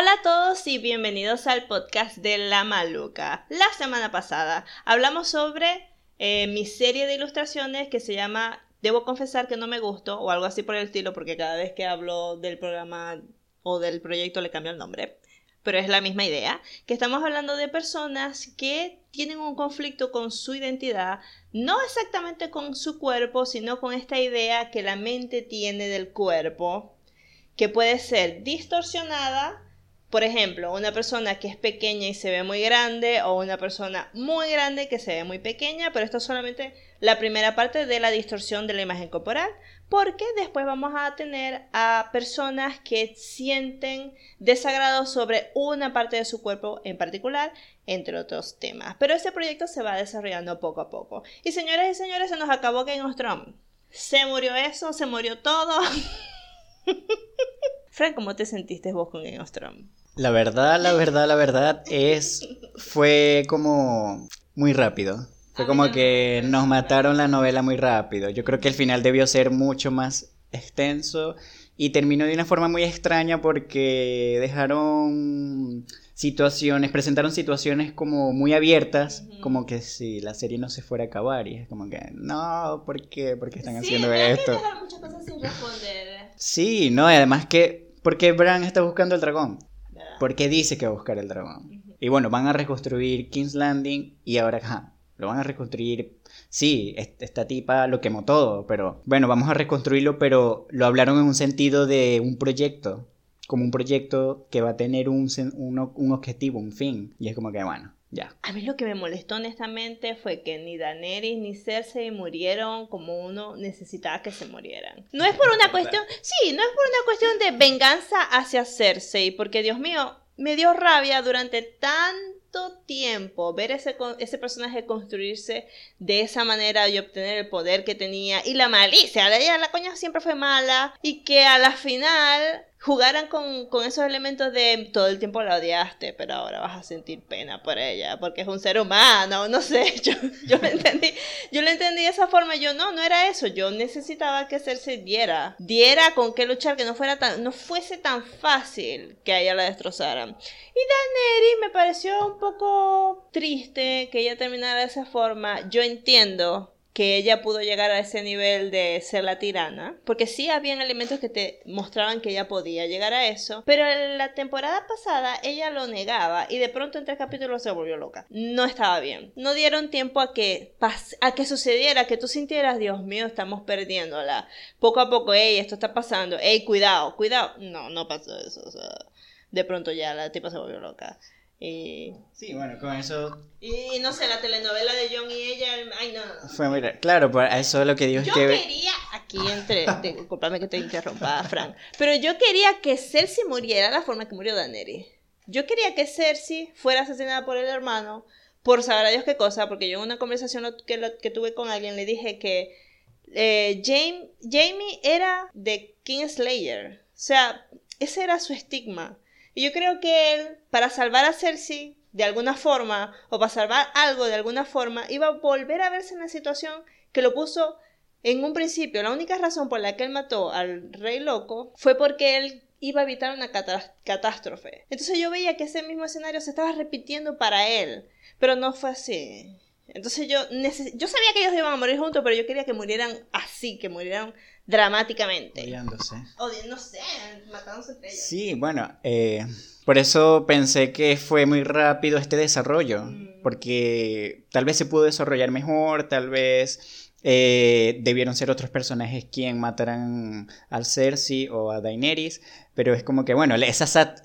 Hola a todos y bienvenidos al podcast de La Maluca. La semana pasada hablamos sobre eh, mi serie de ilustraciones que se llama Debo confesar que no me gustó o algo así por el estilo porque cada vez que hablo del programa o del proyecto le cambio el nombre. Pero es la misma idea, que estamos hablando de personas que tienen un conflicto con su identidad, no exactamente con su cuerpo, sino con esta idea que la mente tiene del cuerpo, que puede ser distorsionada por ejemplo, una persona que es pequeña y se ve muy grande o una persona muy grande que se ve muy pequeña, pero esto es solamente la primera parte de la distorsión de la imagen corporal, porque después vamos a tener a personas que sienten desagrado sobre una parte de su cuerpo en particular, entre otros temas. Pero ese proyecto se va desarrollando poco a poco. Y señoras y señores, se nos acabó Game of Thrones. Se murió eso, se murió todo. Frank, ¿cómo te sentiste vos con Game of Thrones? La verdad, la verdad, la verdad es. Fue como. Muy rápido. Fue como que nos mataron la novela muy rápido. Yo creo que el final debió ser mucho más extenso y terminó de una forma muy extraña porque dejaron situaciones, presentaron situaciones como muy abiertas, como que si la serie no se fuera a acabar y es como que no, ¿por qué? ¿Por qué están haciendo esto? Que muchas cosas sin responder. Sí, no, además que porque Bran está buscando el dragón porque dice que va a buscar el dragón. Y bueno, van a reconstruir King's Landing y ahora, ajá, lo van a reconstruir. Sí, esta tipa lo quemó todo, pero bueno, vamos a reconstruirlo, pero lo hablaron en un sentido de un proyecto, como un proyecto que va a tener un, un, objetivo, un fin. Y es como que, bueno, ya. A mí lo que me molestó honestamente fue que ni Daenerys ni Cersei murieron como uno necesitaba que se murieran. No es por una cuestión, sí, no es por una cuestión de venganza hacia Cersei, porque Dios mío, me dio rabia durante tanto tiempo ver ese, ese personaje construirse de esa manera y obtener el poder que tenía y la malicia de ella, la coña siempre fue mala y que a la final jugaran con, con, esos elementos de todo el tiempo la odiaste, pero ahora vas a sentir pena por ella, porque es un ser humano, no sé, yo, yo lo entendí, yo lo entendí de esa forma, yo no, no era eso, yo necesitaba que Cersei diera, diera con qué luchar, que no fuera tan, no fuese tan fácil que a ella la destrozaran. Y Daenerys me pareció un poco triste que ella terminara de esa forma, yo entiendo que ella pudo llegar a ese nivel de ser la tirana, porque sí habían elementos que te mostraban que ella podía llegar a eso, pero en la temporada pasada ella lo negaba y de pronto en tres capítulos se volvió loca. No estaba bien. No dieron tiempo a que a que sucediera, que tú sintieras, Dios mío, estamos perdiéndola. Poco a poco, hey, esto está pasando, hey, cuidado, cuidado. No, no pasó eso, de pronto ya la tipa se volvió loca. Y... Sí, bueno, con eso... Y no sé, la telenovela de John y ella... Ay, no, no. Fue muy... Claro, pues eso es lo que dijo yo que... quería... Aquí entre... Disculpame que te interrumpa, Frank. Pero yo quería que Cersei muriera de la forma que murió Daenerys. Yo quería que Cersei fuera asesinada por el hermano, por saber a Dios qué cosa, porque yo en una conversación que, que tuve con alguien le dije que eh, Jamie, Jamie era de Kingslayer. O sea, ese era su estigma. Y yo creo que él, para salvar a Cersei de alguna forma, o para salvar algo de alguna forma, iba a volver a verse en la situación que lo puso en un principio. La única razón por la que él mató al rey loco fue porque él iba a evitar una catástrofe. Entonces yo veía que ese mismo escenario se estaba repitiendo para él, pero no fue así. Entonces yo, yo sabía que ellos iban a morir juntos, pero yo quería que murieran así, que murieran dramáticamente. Odiándose. sé, matándose entre ellos. Sí, bueno, eh, por eso pensé que fue muy rápido este desarrollo, mm. porque tal vez se pudo desarrollar mejor, tal vez eh, debieron ser otros personajes quien mataran al Cersei o a Daenerys, pero es como que, bueno, esa sat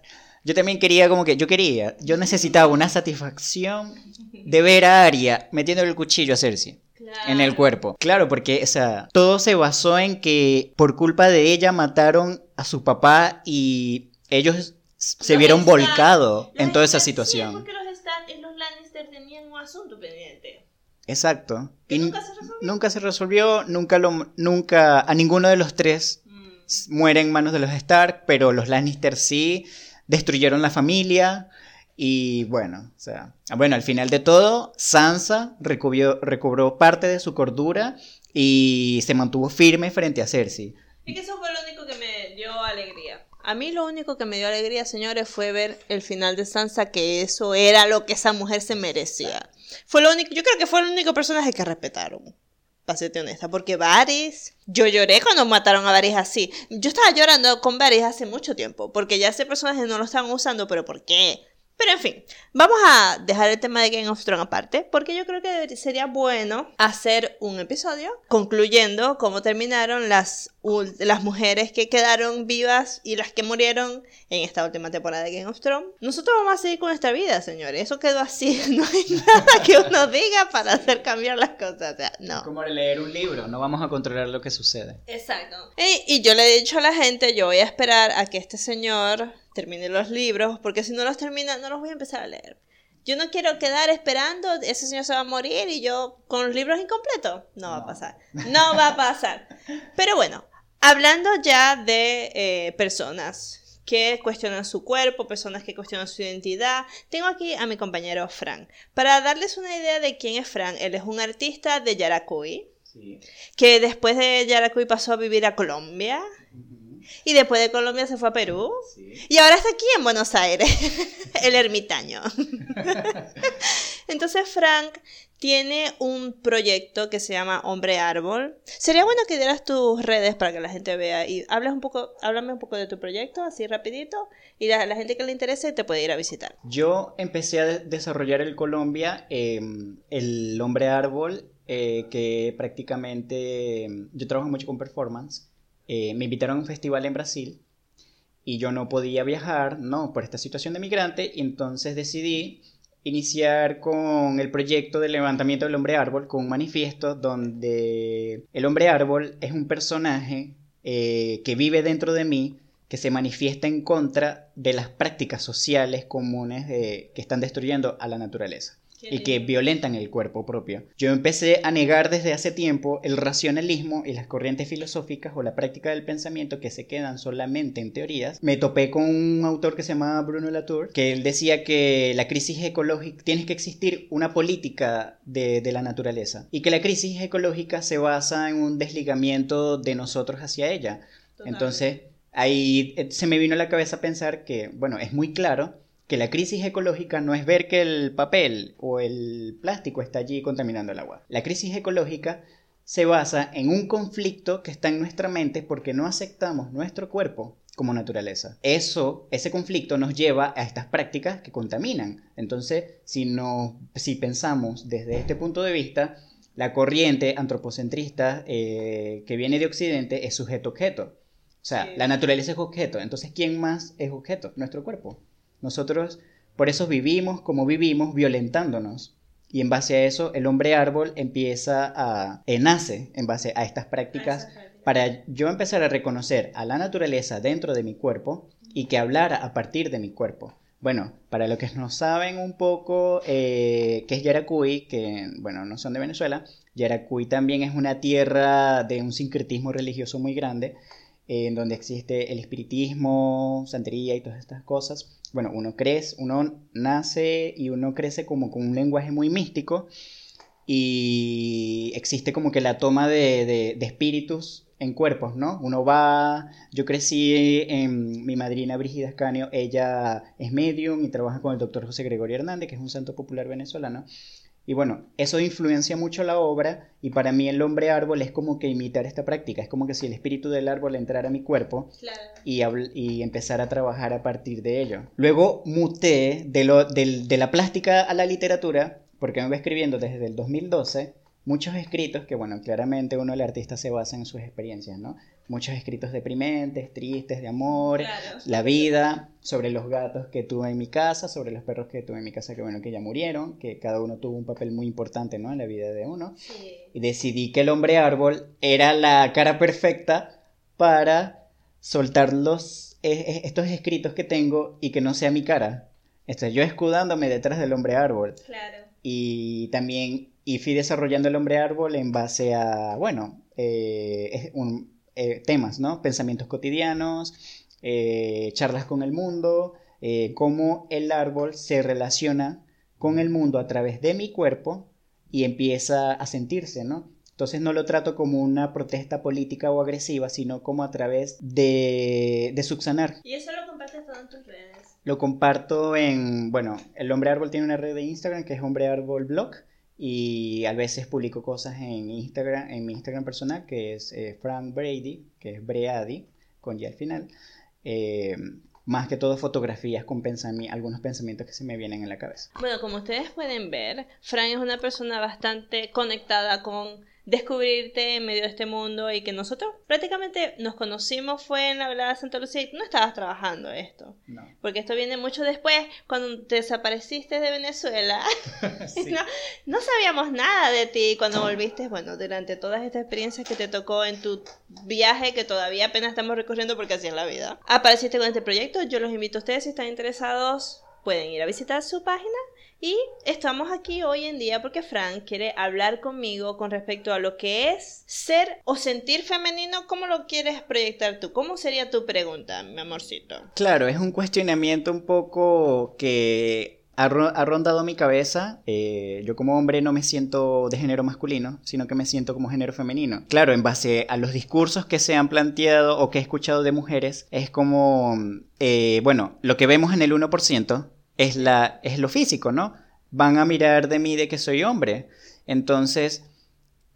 yo también quería como que, yo quería, yo necesitaba una satisfacción de ver a Arya metiendo el cuchillo a Cersei. En el cuerpo. Claro, porque o sea, todo se basó en que por culpa de ella mataron a su papá y ellos se vieron volcados en toda esa situación. Sí, porque los Stark y los Lannister tenían un asunto pendiente. Exacto. Y nunca se resolvió. Nunca se resolvió, nunca, lo, nunca a ninguno de los tres mm. muere en manos de los Stark, pero los Lannister sí destruyeron la familia y bueno, o sea, bueno, al final de todo, Sansa recobró, recobró parte de su cordura y se mantuvo firme frente a Cersei. Y que eso fue lo único que me dio alegría. A mí lo único que me dio alegría, señores, fue ver el final de Sansa, que eso era lo que esa mujer se merecía. Fue lo único, yo creo que fue el único personaje que respetaron. Para honesta, porque Varys, yo lloré cuando mataron a Varys así. Yo estaba llorando con Varys hace mucho tiempo, porque ya ese personaje no lo estaban usando, pero ¿por qué? Pero en fin, vamos a dejar el tema de Game of Thrones aparte, porque yo creo que sería bueno hacer un episodio concluyendo cómo terminaron las, las mujeres que quedaron vivas y las que murieron en esta última temporada de Game of Thrones. Nosotros vamos a seguir con nuestra vida, señores. Eso quedó así. No hay nada que uno diga para hacer cambiar las cosas. O sea, no. Como leer un libro, no vamos a controlar lo que sucede. Exacto. Y, y yo le he dicho a la gente, yo voy a esperar a que este señor termine los libros, porque si no los termina, no los voy a empezar a leer. Yo no quiero quedar esperando, ese señor se va a morir y yo con los libros incompletos. No, va a pasar. No va a pasar. Pero bueno, hablando ya de eh, personas que cuestionan su cuerpo, personas que cuestionan su identidad. Tengo aquí a mi compañero Frank. Para darles una idea de quién es Frank, él es un artista de Yaracuy, que después de Yaracuy pasó a vivir a Colombia. Y después de Colombia se fue a Perú. Y ahora está aquí en Buenos Aires, el ermitaño. Entonces Frank tiene un proyecto que se llama Hombre Árbol. Sería bueno que dieras tus redes para que la gente vea y hables un poco, háblame un poco de tu proyecto, así rapidito, y la, la gente que le interese te puede ir a visitar. Yo empecé a desarrollar en Colombia em, el Hombre Árbol, eh, que prácticamente em, yo trabajo mucho con performance eh, me invitaron a un festival en Brasil y yo no podía viajar, ¿no? Por esta situación de migrante, entonces decidí iniciar con el proyecto de levantamiento del hombre árbol, con un manifiesto donde el hombre árbol es un personaje eh, que vive dentro de mí, que se manifiesta en contra de las prácticas sociales comunes que están destruyendo a la naturaleza y que violentan el cuerpo propio. Yo empecé a negar desde hace tiempo el racionalismo y las corrientes filosóficas o la práctica del pensamiento que se quedan solamente en teorías. Me topé con un autor que se llama Bruno Latour, que él decía que la crisis ecológica, tiene que existir una política de, de la naturaleza y que la crisis ecológica se basa en un desligamiento de nosotros hacia ella. Entonces, ahí eh, se me vino a la cabeza pensar que, bueno, es muy claro que la crisis ecológica no es ver que el papel o el plástico está allí contaminando el agua. La crisis ecológica se basa en un conflicto que está en nuestra mente porque no aceptamos nuestro cuerpo como naturaleza. Eso, ese conflicto nos lleva a estas prácticas que contaminan. Entonces, si, no, si pensamos desde este punto de vista, la corriente antropocentrista eh, que viene de Occidente es sujeto-objeto. O sea, la naturaleza es objeto. Entonces, ¿quién más es objeto? Nuestro cuerpo. Nosotros por eso vivimos como vivimos violentándonos. Y en base a eso el hombre árbol empieza a... Eh, nace en base a estas prácticas para yo empezar a reconocer a la naturaleza dentro de mi cuerpo y que hablara a partir de mi cuerpo. Bueno, para los que no saben un poco eh, qué es Yaracuy, que bueno, no son de Venezuela, Yaracuy también es una tierra de un sincretismo religioso muy grande, en donde existe el espiritismo, santería y todas estas cosas bueno, uno crece, uno nace y uno crece como con un lenguaje muy místico y existe como que la toma de, espíritus en cuerpos, ¿no? Uno va, yo crecí en mi madrina Brigida Escanio, ella es medium y trabaja con el doctor José Gregorio Hernández, que es un santo popular venezolano, y bueno, eso influencia mucho la obra y para mí el hombre árbol es como que imitar esta práctica, es como que si el espíritu del árbol entrara a mi cuerpo y, y empezar a trabajar a partir de ello. Luego muté de, lo, de la plástica a la literatura, porque me voy escribiendo desde el 2012 muchos escritos que, bueno, claramente uno, el artista, se basa en sus experiencias, ¿no? Muchos escritos deprimentes, tristes, de amor, la vida, sobre los gatos que tuve en mi casa, sobre los perros que tuve en mi casa, que bueno, que ya murieron, que cada uno tuvo un papel muy importante, ¿no? En la vida de uno. Y decidí que el hombre árbol era la cara perfecta para soltar los, estos escritos que tengo y que no sea mi cara. Estoy yo escudándome detrás del hombre árbol. Claro. Y también y fui desarrollando el hombre árbol en base a, bueno, eh, eh, temas, ¿no? Pensamientos cotidianos, eh, charlas con el mundo, cómo el árbol se relaciona con el mundo a través de mi cuerpo y empieza a sentirse, ¿no? Entonces no lo trato como una protesta política o agresiva, sino como a través de, de subsanar. ¿Y eso lo compartes todo en tus redes? Lo comparto en, bueno, el Hombre Árbol tiene una red de Instagram que es Hombre Árbol Blog y a veces publico cosas en Instagram, en mi Instagram personal que es eh, Frank Brady, que es Bready, con ya al final. Eh, más que todo fotografías con algunos pensamientos que se me vienen en la cabeza. Bueno, como ustedes pueden ver, Frank es una persona bastante conectada con descubrirte en medio de este mundo y que nosotros prácticamente nos conocimos fue en la velada de Santa Lucía y tú no estabas trabajando esto. No. Porque esto viene mucho después, cuando te desapareciste de Venezuela. no, no, sabíamos nada de ti cuando volviste, bueno, durante todas estas experiencias que te tocó en tu viaje que todavía apenas estamos recorriendo porque así es la vida. Apareciste con este proyecto, yo los invito a ustedes si están interesados, pueden ir a visitar su página y estamos aquí hoy en día porque Frank quiere hablar conmigo con respecto a lo que es ser o sentir femenino. ¿Cómo lo quieres proyectar tú? ¿Cómo sería tu pregunta, mi amorcito? Claro, es un cuestionamiento un poco que ha, rondado mi cabeza. Eh, yo como hombre no me siento de género masculino, sino que me siento como género femenino. Claro, en base a los discursos que se han planteado o que he escuchado de mujeres, es como, eh, bueno, lo que vemos en el 1% es, la, es lo físico, ¿no? Van a mirar de mí de que soy hombre. Entonces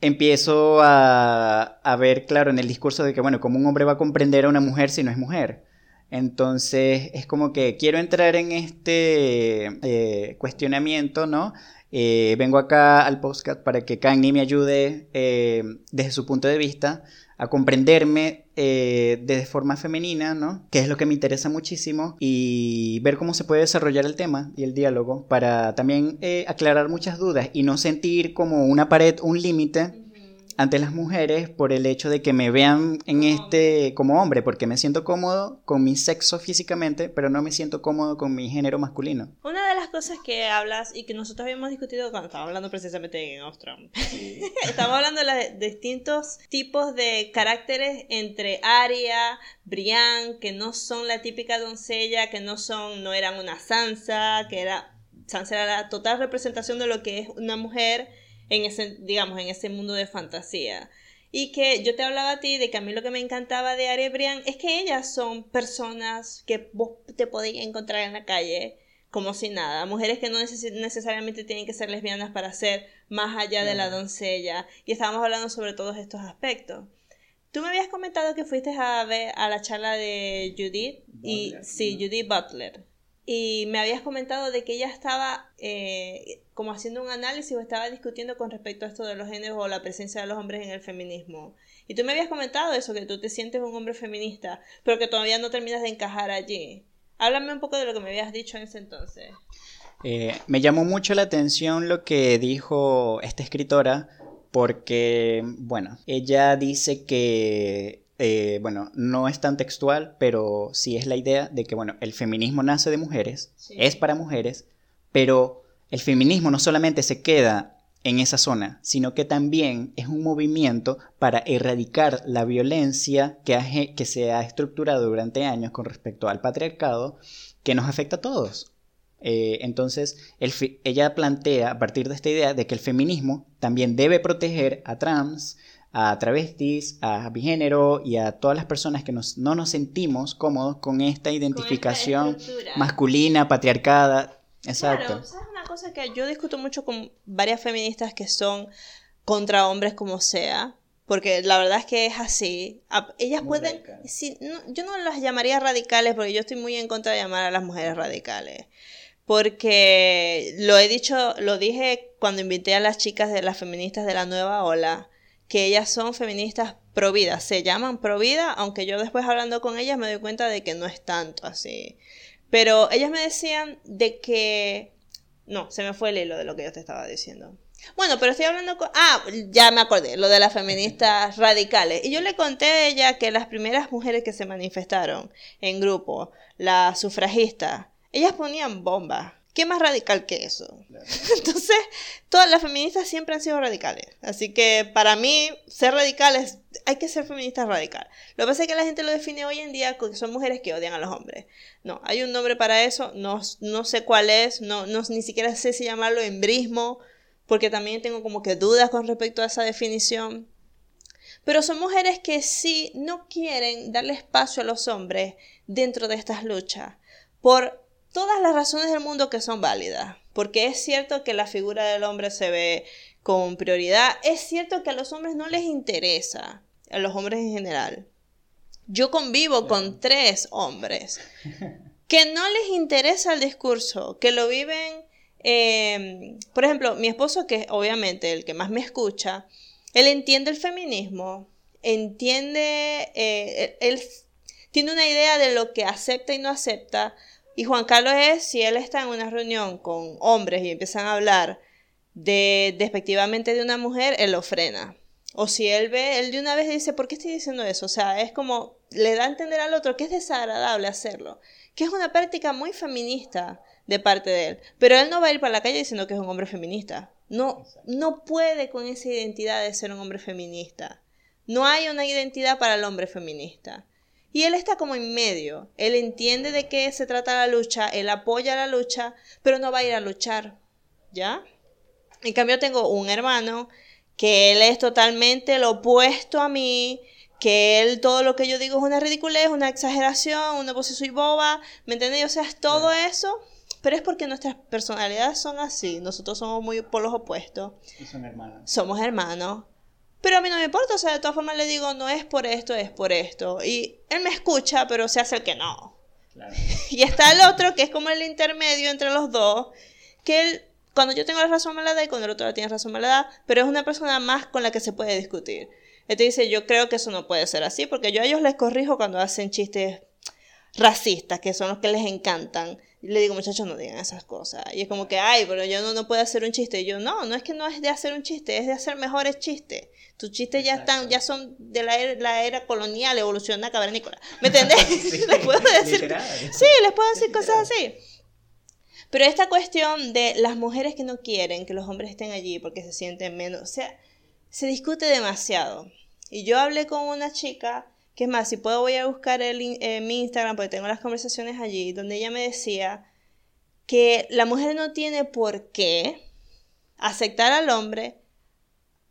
empiezo a, a ver, claro, en el discurso de que, bueno, ¿cómo un hombre va a comprender a una mujer si no es mujer? Entonces es como que quiero entrar en este eh, cuestionamiento, ¿no? Eh, vengo acá al podcast para que Kanye me ayude eh, desde su punto de vista a comprenderme eh, de forma femenina, ¿no? Que es lo que me interesa muchísimo y ver cómo se puede desarrollar el tema y el diálogo para también eh, aclarar muchas dudas y no sentir como una pared, un límite ante las mujeres por el hecho de que me vean en este como hombre, porque me siento cómodo con mi sexo físicamente, pero no me siento cómodo con mi género masculino. Una de las cosas que hablas y que nosotros habíamos discutido cuando estábamos hablando precisamente en Ostrom, estamos hablando de los distintos tipos de caracteres entre Aria, Brian, que no son la típica doncella, que no son, no eran una Sansa, que era Sansa era la total representación de lo que es una mujer en ese, digamos, en ese mundo de fantasía. Y que yo te hablaba a ti de que a mí lo que me encantaba de Arya Brian es que ellas son personas que vos te podéis encontrar en la calle como si nada. Mujeres que no necesariamente tienen que ser lesbianas para ser más allá de la doncella. Y estábamos hablando sobre todos estos aspectos. Tú me habías comentado que fuiste a ver a la charla de Judith y sí, Judith Butler. Y me habías comentado de que ella estaba eh, como haciendo un análisis o estaba discutiendo con respecto a esto de los géneros o la presencia de los hombres en el feminismo. Y tú me habías comentado eso, que tú te sientes un hombre feminista, pero que todavía no terminas de encajar allí. Háblame un poco de lo que me habías dicho en ese entonces. Eh, me llamó mucho la atención lo que dijo esta escritora, porque, bueno, ella dice que eh, bueno, no es tan textual, pero sí es la idea de que, bueno, el feminismo nace de mujeres, es para mujeres, pero el feminismo no solamente se queda en esa zona, sino que también es un movimiento para erradicar la violencia que, que se ha estructurado durante años con respecto al patriarcado que nos afecta a todos. Eh, entonces, ella plantea a partir de esta idea de que el feminismo también debe proteger a trans, a travestis, a bigénero y a todas las personas que no nos sentimos cómodos con esta identificación masculina, patriarcada. Exacto cosa que yo discuto mucho con varias feministas que son contra hombres como sea, porque la verdad es que es así. Ellas pueden, yo no las llamaría radicales porque yo estoy muy en contra de llamar a las mujeres radicales. Porque lo he dicho, lo dije cuando invité a las chicas de las feministas de la nueva ola, que ellas son feministas pro vida, se llaman pro vida, aunque yo después hablando con ellas me doy cuenta de que no es tanto así. Pero ellas me decían de que no, se me fue el hilo de lo que yo te estaba diciendo. Bueno, pero estoy hablando con... Ah, ya me acordé, lo de las feministas radicales. Y yo le conté a ella que las primeras mujeres que se manifestaron en grupo, las sufragistas, ellas ponían bombas. ¿Qué más radical que eso? Entonces, todas las feministas siempre han sido radicales. Así que para mí, ser radicales, hay que ser feministas radicales. Lo que pasa es que la gente lo define hoy en día que son mujeres que odian a los hombres. No, hay un nombre para eso, no, no sé cuál es, no, no, ni siquiera sé si llamarlo embrismo, porque también tengo como que dudas con respecto a esa definición. Pero son mujeres que sí no quieren darle espacio a los hombres dentro de estas luchas, por todas las razones del mundo que son válidas. Porque es cierto que la figura del hombre se ve con prioridad, es cierto que a los hombres no les interesa, a los hombres en general. Yo convivo con tres hombres que no les interesa el discurso, que lo viven, em, por ejemplo, mi esposo, que obviamente el que más me escucha, él entiende el feminismo, entiende, eh, él, tiene una idea de lo que acepta y no acepta, y Juan Carlos es, si él está en una reunión con hombres y empiezan a hablar de despectivamente de una mujer, él lo frena. O si él ve, él de una vez dice, ¿por qué estoy diciendo eso? O sea, es como, le da a entender al otro que es desagradable hacerlo, que es una práctica muy feminista de parte de él. Pero él no va a ir para la calle diciendo que es un hombre feminista. No, no puede con esa identidad de ser un hombre feminista. No hay una identidad para el hombre feminista. Y él está como en medio. Él entiende de qué se trata la lucha, él apoya la lucha, pero no va a ir a luchar. ¿Ya? En cambio tengo un hermano que él es totalmente lo opuesto a mí, que él todo lo que yo digo es una ridiculez, una exageración, una voz soy boba, ¿me entiendes? O sea, es todo eso, pero es porque nuestras personalidades son así, nosotros somos muy por los opuestos. son hermanos. Somos hermanos. Pero a mí no me importa, o sea, de todas formas le digo, no es por esto, es por esto. Y él me escucha, pero se hace el que no. Claro. y está el otro, que es como el intermedio entre los dos, que él cuando yo tengo la razón me la da y cuando el otro tiene razón me la da, pero es una persona más con la que se puede discutir. Él te dice, yo creo que eso no puede ser así, porque yo a ellos les corrijo cuando hacen chistes racistas, que son los que les encantan. Y le digo, muchachos, no digan esas cosas. Y es como que, ay, pero yo no, no puedo hacer un chiste. Y yo, no, no es que no es de hacer un chiste, es de hacer mejores chistes. Tus chistes ya están, ya son de la era, la era colonial, evolucionada, cavernícola. ¿Me entendés? les puedo decir. Sí, les puedo decir cosas así. Pero esta cuestión de las mujeres que no quieren que los hombres estén allí porque se sienten menos, o sea, se discute demasiado. Y yo hablé con una chica, es más, si puedo voy a buscar eh, mi Instagram porque tengo las conversaciones allí, donde ella me decía que la mujer no tiene por qué aceptar al hombre,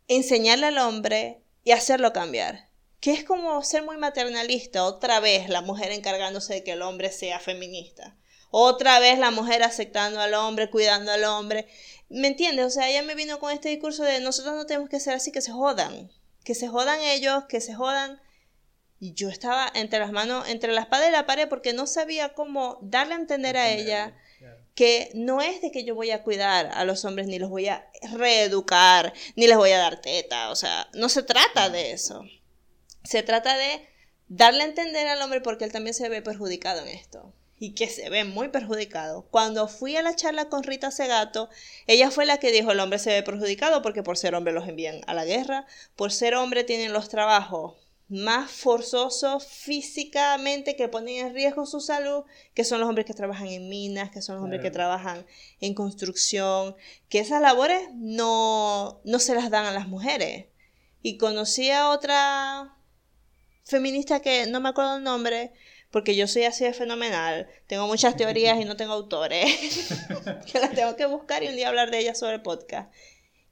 enseñarle al hombre y hacerlo cambiar. Que es como ser muy maternalista, otra vez la mujer encargándose de que el hombre sea feminista. Otra vez la mujer aceptando al hombre, cuidando al hombre. ¿Me entiendes? O sea, ella me vino con este discurso de nosotros no tenemos que ser así, que se jodan. Que se jodan ellos, que se jodan. Y yo estaba entre las manos, entre la espada y la pared, porque no sabía cómo darle a entender a ella que no es de que yo voy a cuidar a los hombres, ni los voy a reeducar, ni les voy a dar teta. O sea, no se trata de eso. Se trata de darle a entender al hombre porque él también se ve perjudicado en esto y que se ve muy perjudicado. Cuando fui a la charla con Rita Segato, ella fue la que dijo el hombre se ve perjudicado porque por ser hombre los envían a la guerra, por ser hombre tienen los trabajos más forzosos físicamente que ponen en riesgo su salud, que son los hombres que trabajan en minas, que son los hombres que trabajan en construcción, que esas labores no, no se las dan a las mujeres. Y conocí a otra feminista que no me acuerdo el nombre, porque yo soy así de fenomenal, tengo muchas teorías y no tengo autores, que las tengo que buscar y un día hablar de ellas sobre el podcast.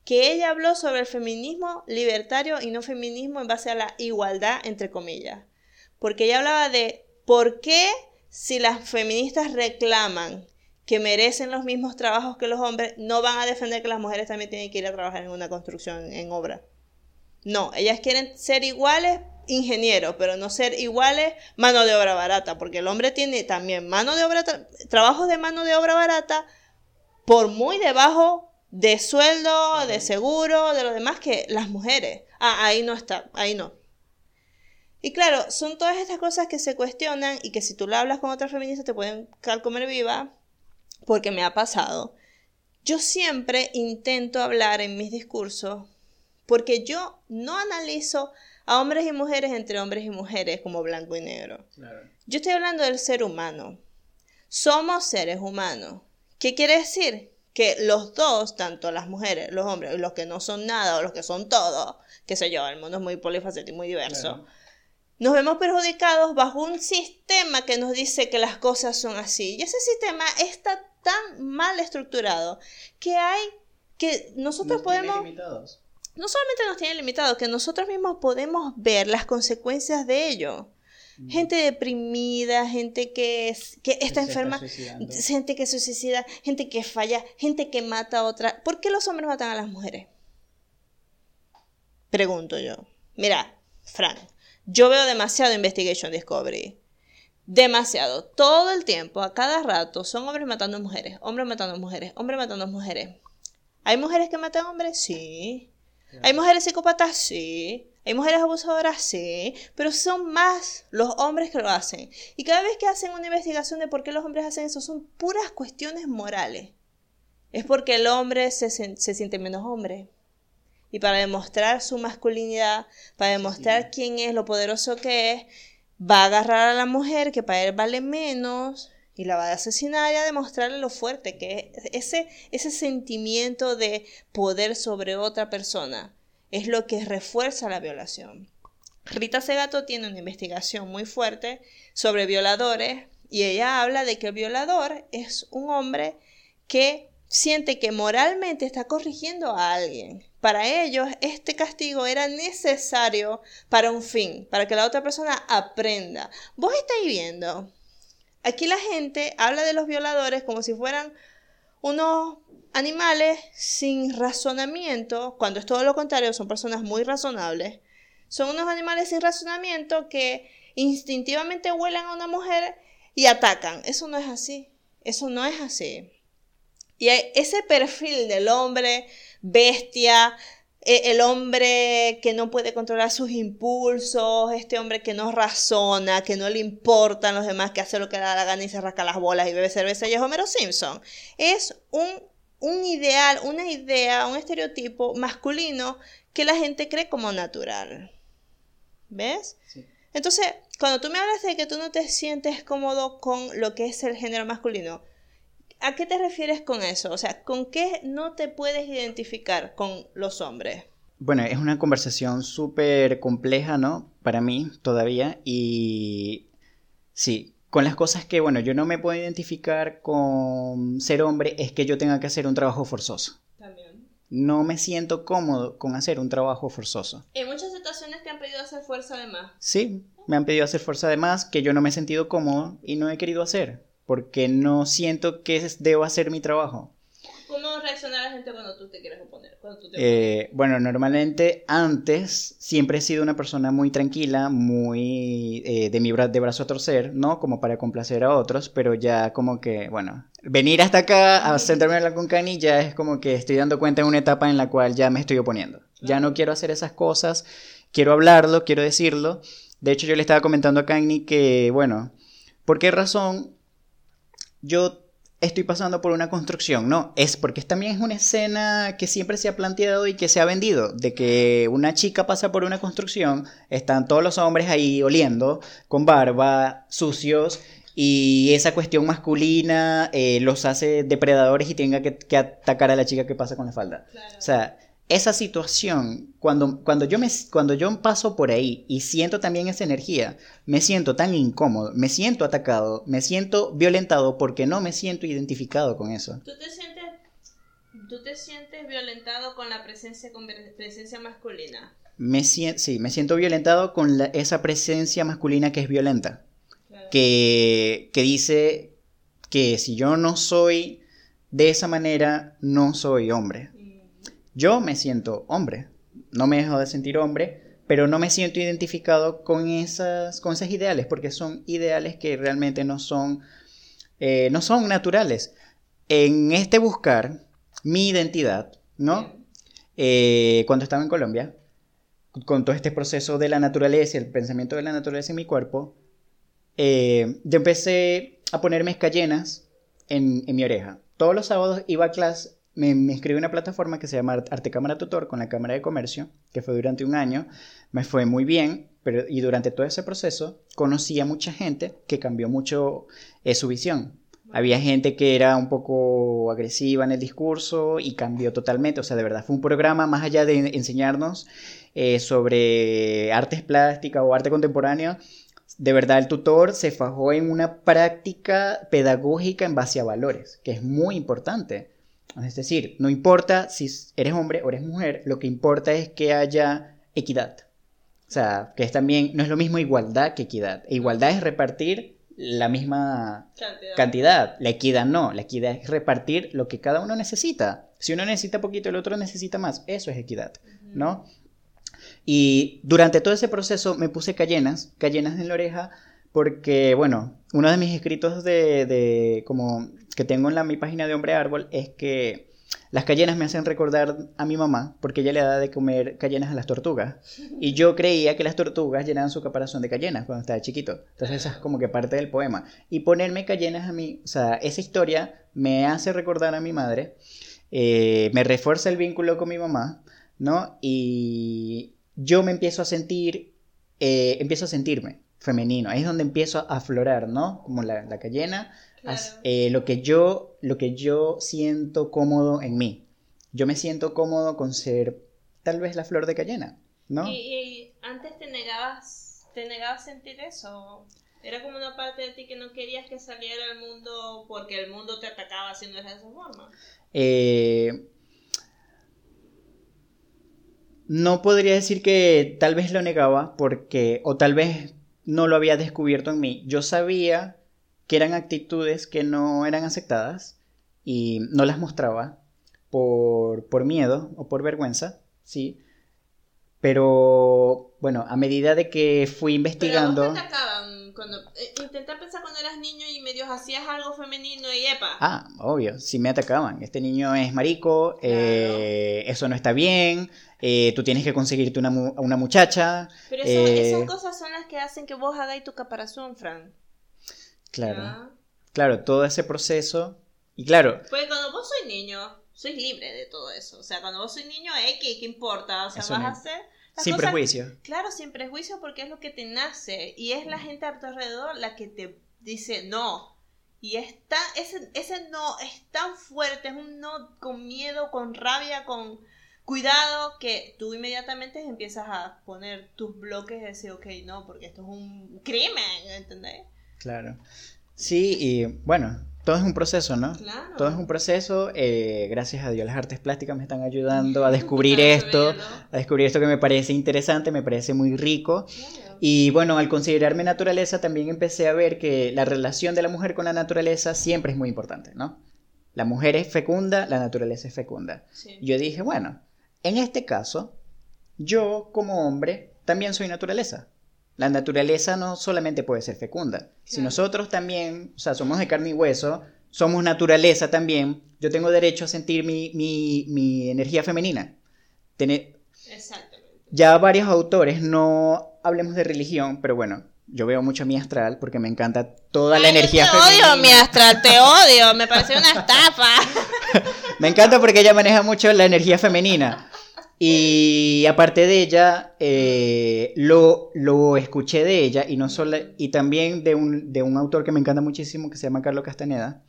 Que ella habló sobre el feminismo libertario y no feminismo en base a la igualdad, entre comillas. Porque ella hablaba de por qué si las feministas reclaman que merecen los mismos trabajos que los hombres, no van a defender que las mujeres también tienen que ir a trabajar en una construcción, en obra. No, ellas quieren ser iguales, ingeniero, pero no ser iguales mano de obra barata, porque el hombre tiene también mano de obra, trabajos de mano de obra barata por muy debajo de sueldo, de seguro, de lo demás que las mujeres. Ah, ahí no está, ahí no. Y claro, son todas estas cosas que se cuestionan y que si tú lo hablas con otra feminista te pueden comer viva, porque me ha pasado. Yo siempre intento hablar en mis discursos porque yo no analizo a hombres y mujeres entre hombres y mujeres como blanco y negro. Yo estoy hablando del ser humano. Somos seres humanos. ¿Qué quiere decir? Que los dos, tanto las mujeres, los hombres, los que no son nada o los que son todo, qué sé yo, el mundo es muy polifacético y muy diverso, nos vemos perjudicados bajo un sistema que nos dice que las cosas son así. Y ese sistema está tan mal estructurado que hay que nosotros podemos... No solamente nos tienen limitados, que nosotros mismos podemos ver las consecuencias de ello. Gente deprimida, gente que, es, que está enferma, gente que se suicida, gente que falla, gente que mata a otra. ¿Por qué los hombres matan a las mujeres? Pregunto yo. Mira, Frank, yo veo demasiado Investigation Discovery. Demasiado. Todo el tiempo, a cada rato, son hombres matando mujeres, hombres matando mujeres, hombres matando mujeres. ¿Hay mujeres que matan hombres? Sí. ¿Hay mujeres psicópatas? Sí. ¿Hay mujeres abusadoras? Sí. Pero son más los hombres que lo hacen. Y cada vez que hacen una investigación de por qué los hombres hacen eso, son puras cuestiones morales. Es porque el hombre se, se siente menos hombre. Y para demostrar su masculinidad, para demostrar quién es, lo poderoso que es, va a agarrar a la mujer que para él vale menos y la va a asesinar y a demostrarle lo fuerte que es ese, ese sentimiento de poder sobre otra persona. Es lo que refuerza la violación. Rita Segato tiene una investigación muy fuerte sobre violadores y ella habla de que el violador es un hombre que siente que moralmente está corrigiendo a alguien. Para ellos, este castigo era necesario para un fin, para que la otra persona aprenda. Vos estáis viendo, aquí la gente habla de los violadores como si fueran unos animales sin razonamiento, cuando es todo lo contrario, son personas muy razonables. Son unos animales sin razonamiento que instintivamente huelen a una mujer y atacan. Eso no es así. Eso no es así. Y ese perfil del hombre bestia, e, el hombre que no puede controlar sus impulsos, este hombre que no razona, que no le importan los demás, que hace lo que le da la gana y se rasca las bolas y bebe cerveza y es Homero Simpson. Es un, un ideal, una idea, un estereotipo masculino que la gente cree como natural. ¿Ves? Entonces, cuando tú me hablas de que tú no te sientes cómodo con lo que es el género masculino, ¿A qué te refieres con eso? O sea, ¿con qué no te puedes identificar con los hombres? Bueno, es una conversación súper compleja, ¿no? Para mí todavía. Y sí, con las cosas que, bueno, yo no me puedo identificar con ser hombre es que yo tenga que hacer un trabajo forzoso. También. No me siento cómodo con hacer un trabajo forzoso. En muchas situaciones te han pedido hacer fuerza de más. Sí, me han pedido hacer fuerza de más que yo no me he sentido cómodo y no he querido hacer porque no siento que debo hacer mi trabajo. ¿Cómo reacciona la gente cuando tú te quieres oponer? Eh, bueno, normalmente antes siempre he sido una persona muy tranquila, muy eh, de mi de brazo a torcer, ¿no? Como para complacer a otros, pero ya como que, bueno, venir hasta acá a sentarme a hablar con Cani ya es como que estoy dando cuenta en una etapa en la cual ya me estoy oponiendo. Ya no quiero hacer esas cosas, quiero hablarlo, quiero decirlo. De hecho, yo le estaba comentando a Cani que, bueno, ¿por qué razón yo estoy pasando por una construcción, no, es porque también es una escena que siempre se ha planteado y que se ha vendido, de que una chica pasa por una construcción, están todos los hombres ahí oliendo, con barba, sucios, y esa cuestión masculina eh, los hace depredadores y tenga que, atacar a la chica que pasa con la falda. O sea, esa situación, cuando, cuando, yo me, cuando yo paso por ahí y siento también esa energía, me siento tan incómodo, me siento atacado, me siento violentado porque no me siento identificado con eso. ¿Tú te sientes, tú te sientes violentado con la presencia, con presencia masculina? Me sí, me siento violentado con esa presencia masculina que es violenta. Que, que dice que si yo no soy de esa manera, no soy hombre. Yo me siento hombre, no me dejo de sentir hombre, pero no me siento identificado con esas, con esos ideales, porque son ideales que realmente no son, eh, no son naturales. En este buscar mi identidad, ¿no? Eh, cuando estaba en Colombia, con todo este proceso de la naturaleza, el pensamiento de la naturaleza en mi cuerpo, eh, yo empecé a ponerme escallenas en, en mi oreja. Todos los sábados iba a clase, me, me inscribí una plataforma que se llama Arte Cámara Tutor con la Cámara de Comercio, que fue durante un año. Me fue muy bien, pero y durante todo ese proceso conocí a mucha gente que cambió mucho eh, su visión. Había gente que era un poco agresiva en el discurso y cambió totalmente. O sea, de verdad, fue un programa más allá de enseñarnos eh, sobre artes plásticas o arte contemporáneo. De verdad, el tutor se fajó en una práctica pedagógica en base a valores, que es muy importante. Es decir, no importa si eres hombre o eres mujer, lo que importa es que haya equidad. O sea, que es también, no es lo mismo igualdad que equidad. Igualdad es repartir la misma cantidad. La equidad no, la equidad es repartir lo que cada uno necesita. Si uno necesita poquito, el otro necesita más. Eso es equidad, ¿no? Y durante todo ese proceso me puse cayenas, cayenas en la oreja, porque, bueno, uno de mis escritos de, de como que tengo en la, mi página de Hombre Árbol es que las cayenas me hacen recordar a mi mamá porque ella le da de comer cayenas a las tortugas. Y yo creía que las tortugas llenaban su caparazón de cayenas cuando estaba chiquito. Entonces esa es como que parte del poema. Y ponerme cayenas a mí, o sea, esa historia me hace recordar a mi madre, eh, me refuerza el vínculo con mi mamá, ¿no? Y yo me empiezo a sentir, eh, empiezo a sentirme femenino. Ahí es donde empiezo a aflorar, ¿no? Como la, la cayena eh, lo, que yo, lo que yo siento cómodo en mí. Yo me siento cómodo con ser tal vez la flor de cayena, ¿no? ¿Y, antes te negabas, te negabas a sentir eso? Era como una parte de ti que no querías que saliera al mundo porque el mundo te atacaba haciendo de esa forma. Eh, no podría decir que tal vez lo negaba porque, o tal vez no lo había descubierto en mí. Yo sabía que eran actitudes que no eran aceptadas y no las mostraba por, por miedo o por vergüenza, ¿sí? Pero bueno, a medida de que fui investigando... Pero te atacaban cuando... Eh, intenté pensar cuando eras niño y medio hacías algo femenino y epa. Ah, obvio, sí me atacaban. Este niño es marico, eh, eso no está bien, eh, tú tienes que conseguirte una, una muchacha. Pero esas cosas son las que hacen que vos hagáis tu caparazón, Fran. Claro. Claro, todo ese proceso. Y claro. Pues cuando vos sois niño, sois libre de todo eso. O sea, cuando vos sois niño, ¿eh? ¿Qué, importa? O sea, vas a hacer. Sin prejuicio. Claro, sin prejuicio porque es lo que te nace. Y es la gente a tu alrededor la que te dice no. Y está, ese, ese no es tan fuerte, es un no con miedo, con rabia, con cuidado, que tú inmediatamente empiezas a poner tus bloques y decir, ok, no, porque esto es un crimen, ¿entendés? Claro. Sí, y bueno, todo es un proceso, ¿no? Claro. Todo es un proceso. Eh, gracias a Dios, las artes plásticas me están ayudando a descubrir esto, a descubrir esto que me parece interesante, me parece muy rico. Y bueno, al considerarme naturaleza, también empecé a ver que la relación de la mujer con la naturaleza siempre es muy importante, ¿no? La mujer es fecunda, la naturaleza es fecunda. Yo dije, bueno, en este caso, yo como hombre también soy naturaleza. La naturaleza no solamente puede ser fecunda. Si nosotros también, o sea, somos de carne y hueso, somos naturaleza también, yo tengo derecho a sentir mi, mi, mi energía femenina. Exactamente. Ya varios autores, no hablemos de religión, pero bueno, yo veo mucho mi astral porque me encanta toda la energía femenina. Te odio mi astral, te odio, me parece una estafa. me encanta porque ella maneja mucho la energía femenina. Y aparte de ella, eh, lo, lo, escuché de ella y no solo, y también de un, de un autor que me encanta muchísimo que se llama Carlos Castaneda.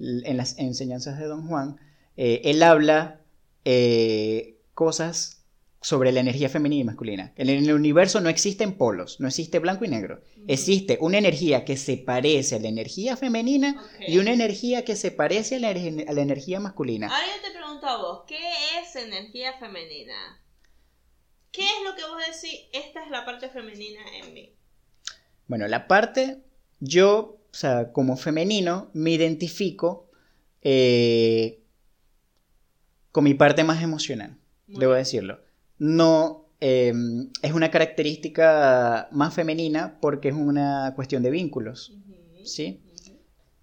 En las enseñanzas de Don Juan, eh, él habla eh, cosas sobre la energía femenina y masculina. En el universo no existen polos, no existe blanco y negro. Existe una energía que se parece a la energía femenina y una energía que se parece a la, energía masculina. Ahora yo te pregunto a vos, ¿qué es energía femenina? ¿Qué es lo que vos decís? Esta es la parte femenina en mí. Bueno, la parte, yo, o sea, como femenino, me identifico eh, con mi parte más emocional, debo decirlo no em, es una característica más femenina porque es una cuestión de vínculos, ¿sí?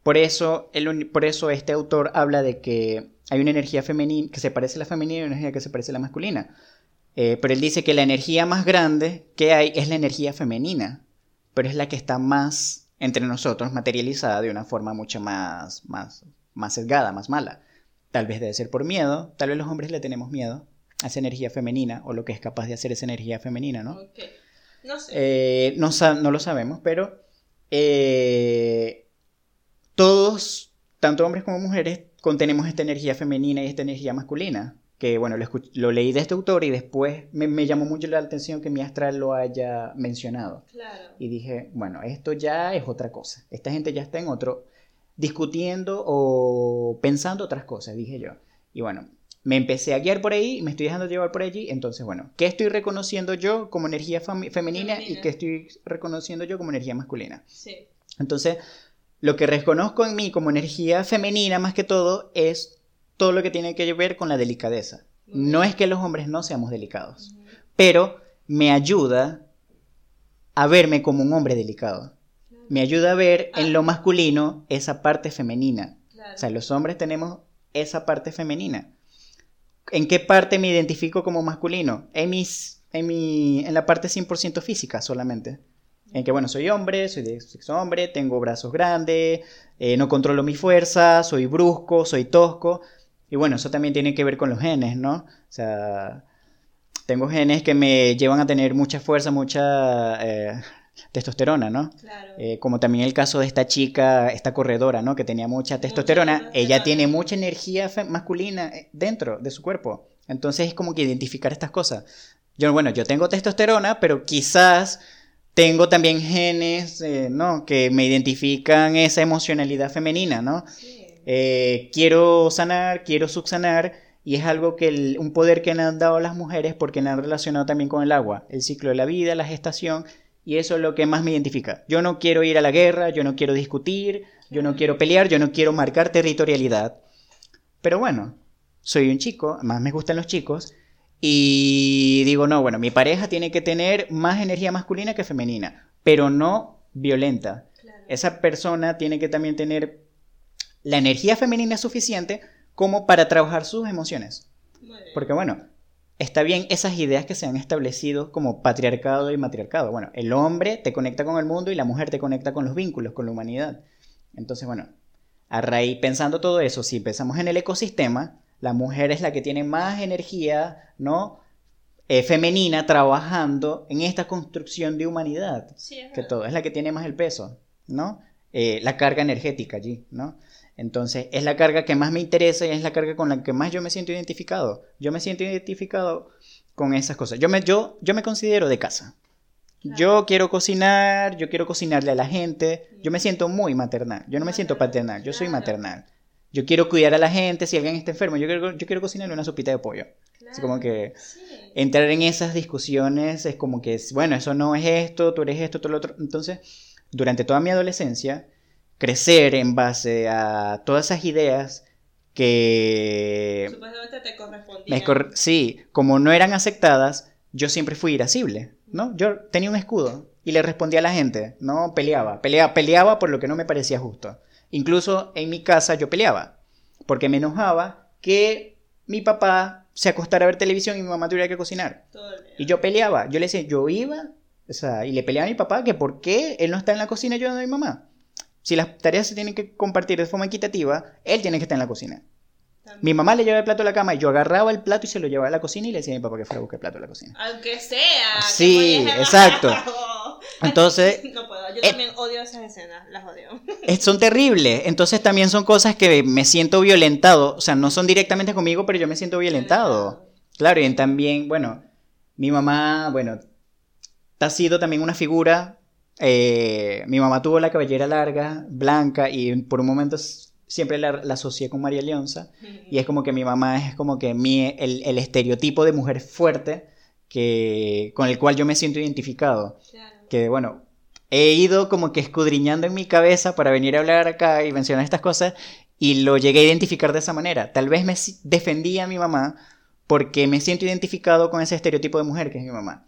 Por eso, por eso este autor habla de que hay una energía femenina que se parece a la femenina y una energía que se parece a la masculina. Eh, pero él dice que la energía más grande que hay es la energía femenina, pero es la que está más entre nosotros materializada de una forma mucho más, más, más sesgada, más mala. Tal vez debe ser por miedo, tal vez los hombres le tenemos miedo, a esa energía femenina o lo que es capaz de hacer esa energía femenina, ¿no? No sé. Eh, no, lo sabemos, pero eh, todos, tanto hombres como mujeres, contenemos esta energía femenina y esta energía masculina. Que bueno, lo, leí de este autor y después me, llamó mucho la atención que mi astral lo haya mencionado. Claro. Y dije, bueno, esto ya es otra cosa. Esta gente ya está en otro, discutiendo o pensando otras cosas, dije yo. Y bueno, me empecé a guiar por ahí, me estoy dejando llevar por allí, entonces bueno, ¿qué estoy reconociendo yo como energía femenina, y qué estoy reconociendo yo como energía masculina? Sí. Entonces, lo que reconozco en mí como energía femenina más que todo es todo lo que tiene que ver con la delicadeza. No es que los hombres no seamos delicados, pero me ayuda a verme como un hombre delicado. Me ayuda a ver en lo masculino esa parte femenina. O sea, los hombres tenemos esa parte femenina. ¿En qué parte me identifico como masculino? En, mis, en, mi, en la parte 100% física solamente. En que, bueno, soy hombre, soy de sexo hombre, tengo brazos grandes, eh, no controlo mi fuerza, soy brusco, soy tosco. Y bueno, eso también tiene que ver con los genes, ¿no? O sea, tengo genes que me llevan a tener mucha fuerza, mucha eh, testosterona, ¿no? Claro. Eh, como también el caso de esta chica, esta corredora, ¿no? Que tenía mucha testosterona. Ella tiene mucha energía masculina dentro de su cuerpo. Entonces es como que identificar estas cosas. Yo, bueno, yo tengo testosterona, pero quizás tengo también genes, eh, ¿no? Que me identifican esa emocionalidad femenina, ¿no? Eh, quiero sanar, quiero subsanar, y es algo que un poder que han dado las mujeres porque me han relacionado también con el agua, el ciclo de la vida, la gestación, y eso es lo que más me identifica. Yo no quiero ir a la guerra, yo no quiero discutir, yo no quiero pelear, yo no quiero marcar territorialidad. Pero bueno, soy un chico, más me gustan los chicos, y digo, no, bueno, mi pareja tiene que tener más energía masculina que femenina, pero no violenta. Esa persona tiene que también tener la energía femenina suficiente como para trabajar sus emociones. Porque bueno, está bien esas ideas que se han establecido como patriarcado y matriarcado. Bueno, el hombre te conecta con el mundo y la mujer te conecta con los vínculos, con la humanidad. Entonces, bueno, a raíz, pensando todo eso, si pensamos en el ecosistema, la mujer es la que tiene más energía, ¿no? Eh, femenina trabajando en esta construcción de humanidad. que todo, es la que tiene más el peso, ¿no? Eh, la carga energética allí, ¿no? Entonces, es la carga que más me interesa y es la carga con la que más yo me siento identificado. Yo me siento identificado con esas cosas. Yo me, yo, yo me considero de casa. Yo quiero cocinar, yo quiero cocinarle a la gente. Yo me siento muy maternal. Yo no me siento paternal, yo soy maternal. Yo quiero cuidar a la gente, si alguien está enfermo, yo quiero, yo quiero cocinarle una sopita de pollo. Así como que entrar en esas discusiones es como que, bueno, eso no es esto, tú eres esto, tú lo otro. Entonces, durante toda mi adolescencia, crecer en base a todas esas ideas que... Supuestamente te correspondían. sí, como no eran aceptadas, yo siempre fui irascible, ¿no? Yo tenía un escudo y le respondía a la gente, no peleaba, peleaba, peleaba por lo que no me parecía justo. Incluso en mi casa yo peleaba, porque me enojaba que mi papá se acostara a ver televisión y mi mamá tuviera que cocinar. Y yo peleaba, yo le decía, yo iba, o sea, y le peleaba a mi papá que por qué él no está en la cocina ayudando a mi mamá. Si las tareas se tienen que compartir de forma equitativa, él tiene que estar en la cocina. Mi mamá le llevaba el plato a la cama y yo agarraba el plato y se lo llevaba a la cocina y le decía a mi papá que fuera a buscar el plato a la cocina. Aunque sea. Sí, exacto. Entonces. No puedo, yo también odio esas escenas, las odio. Son terribles. Entonces también son cosas que me siento violentado. O sea, no son directamente conmigo, pero yo me siento violentado. Claro, y también, bueno, mi mamá, bueno, ha sido también una figura. Eh, mi mamá tuvo la cabellera larga, blanca, y por un momento siempre la, asocié con María Leonza. Y es como que mi mamá es como que mi, el, el estereotipo de mujer fuerte que, con el cual yo me siento identificado. Que bueno, he ido como que escudriñando en mi cabeza para venir a hablar acá y mencionar estas cosas y lo llegué a identificar de esa manera. Tal vez me defendía a mi mamá porque me siento identificado con ese estereotipo de mujer que es mi mamá.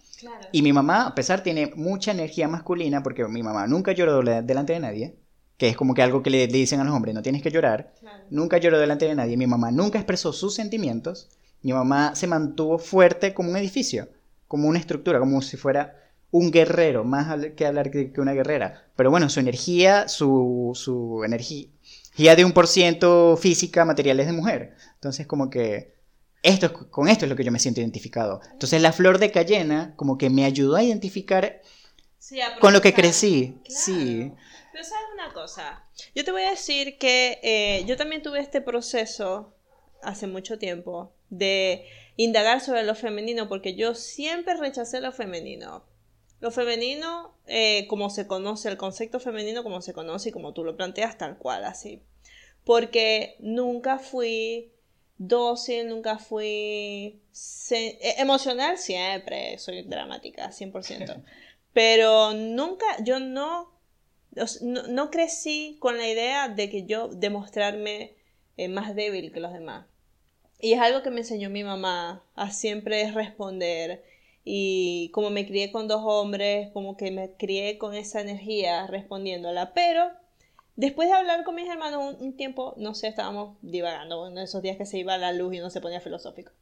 Y mi mamá, a pesar, tiene mucha energía masculina porque mi mamá nunca lloró delante de nadie, que es como que algo que le, dicen a los hombres, no tienes que llorar. Nunca lloró delante de nadie. Mi mamá nunca expresó sus sentimientos mi mamá se mantuvo fuerte como un edificio, como una estructura, como si fuera un guerrero, más que hablar que una guerrera. Pero bueno, su energía, su, su energía de un por ciento física, materiales de mujer. Entonces, como que esto, con esto es lo que yo me siento identificado. Entonces, la flor de cayena, como que me ayudó a identificar con lo que crecí. Sí. Pero sabes una cosa, yo te voy a decir que eh, yo también tuve este proceso hace mucho tiempo de indagar sobre lo femenino porque yo siempre rechacé lo femenino. Lo femenino, eh, como se conoce, el concepto femenino como se conoce y como tú lo planteas, tal cual, así. Porque nunca fui dócil, nunca fui e, emocional, siempre soy dramática, 100%. Pero nunca, yo no, no, crecí con la idea de que yo demostrarme eh, más débil que los demás. Y es algo que me enseñó mi mamá a siempre responder. Y como me crié con dos hombres, como que me crié con esa energía respondiéndola. Pero después de hablar con mis hermanos un, tiempo, no sé, estábamos divagando en esos días que se iba la luz y uno se ponía filosófico.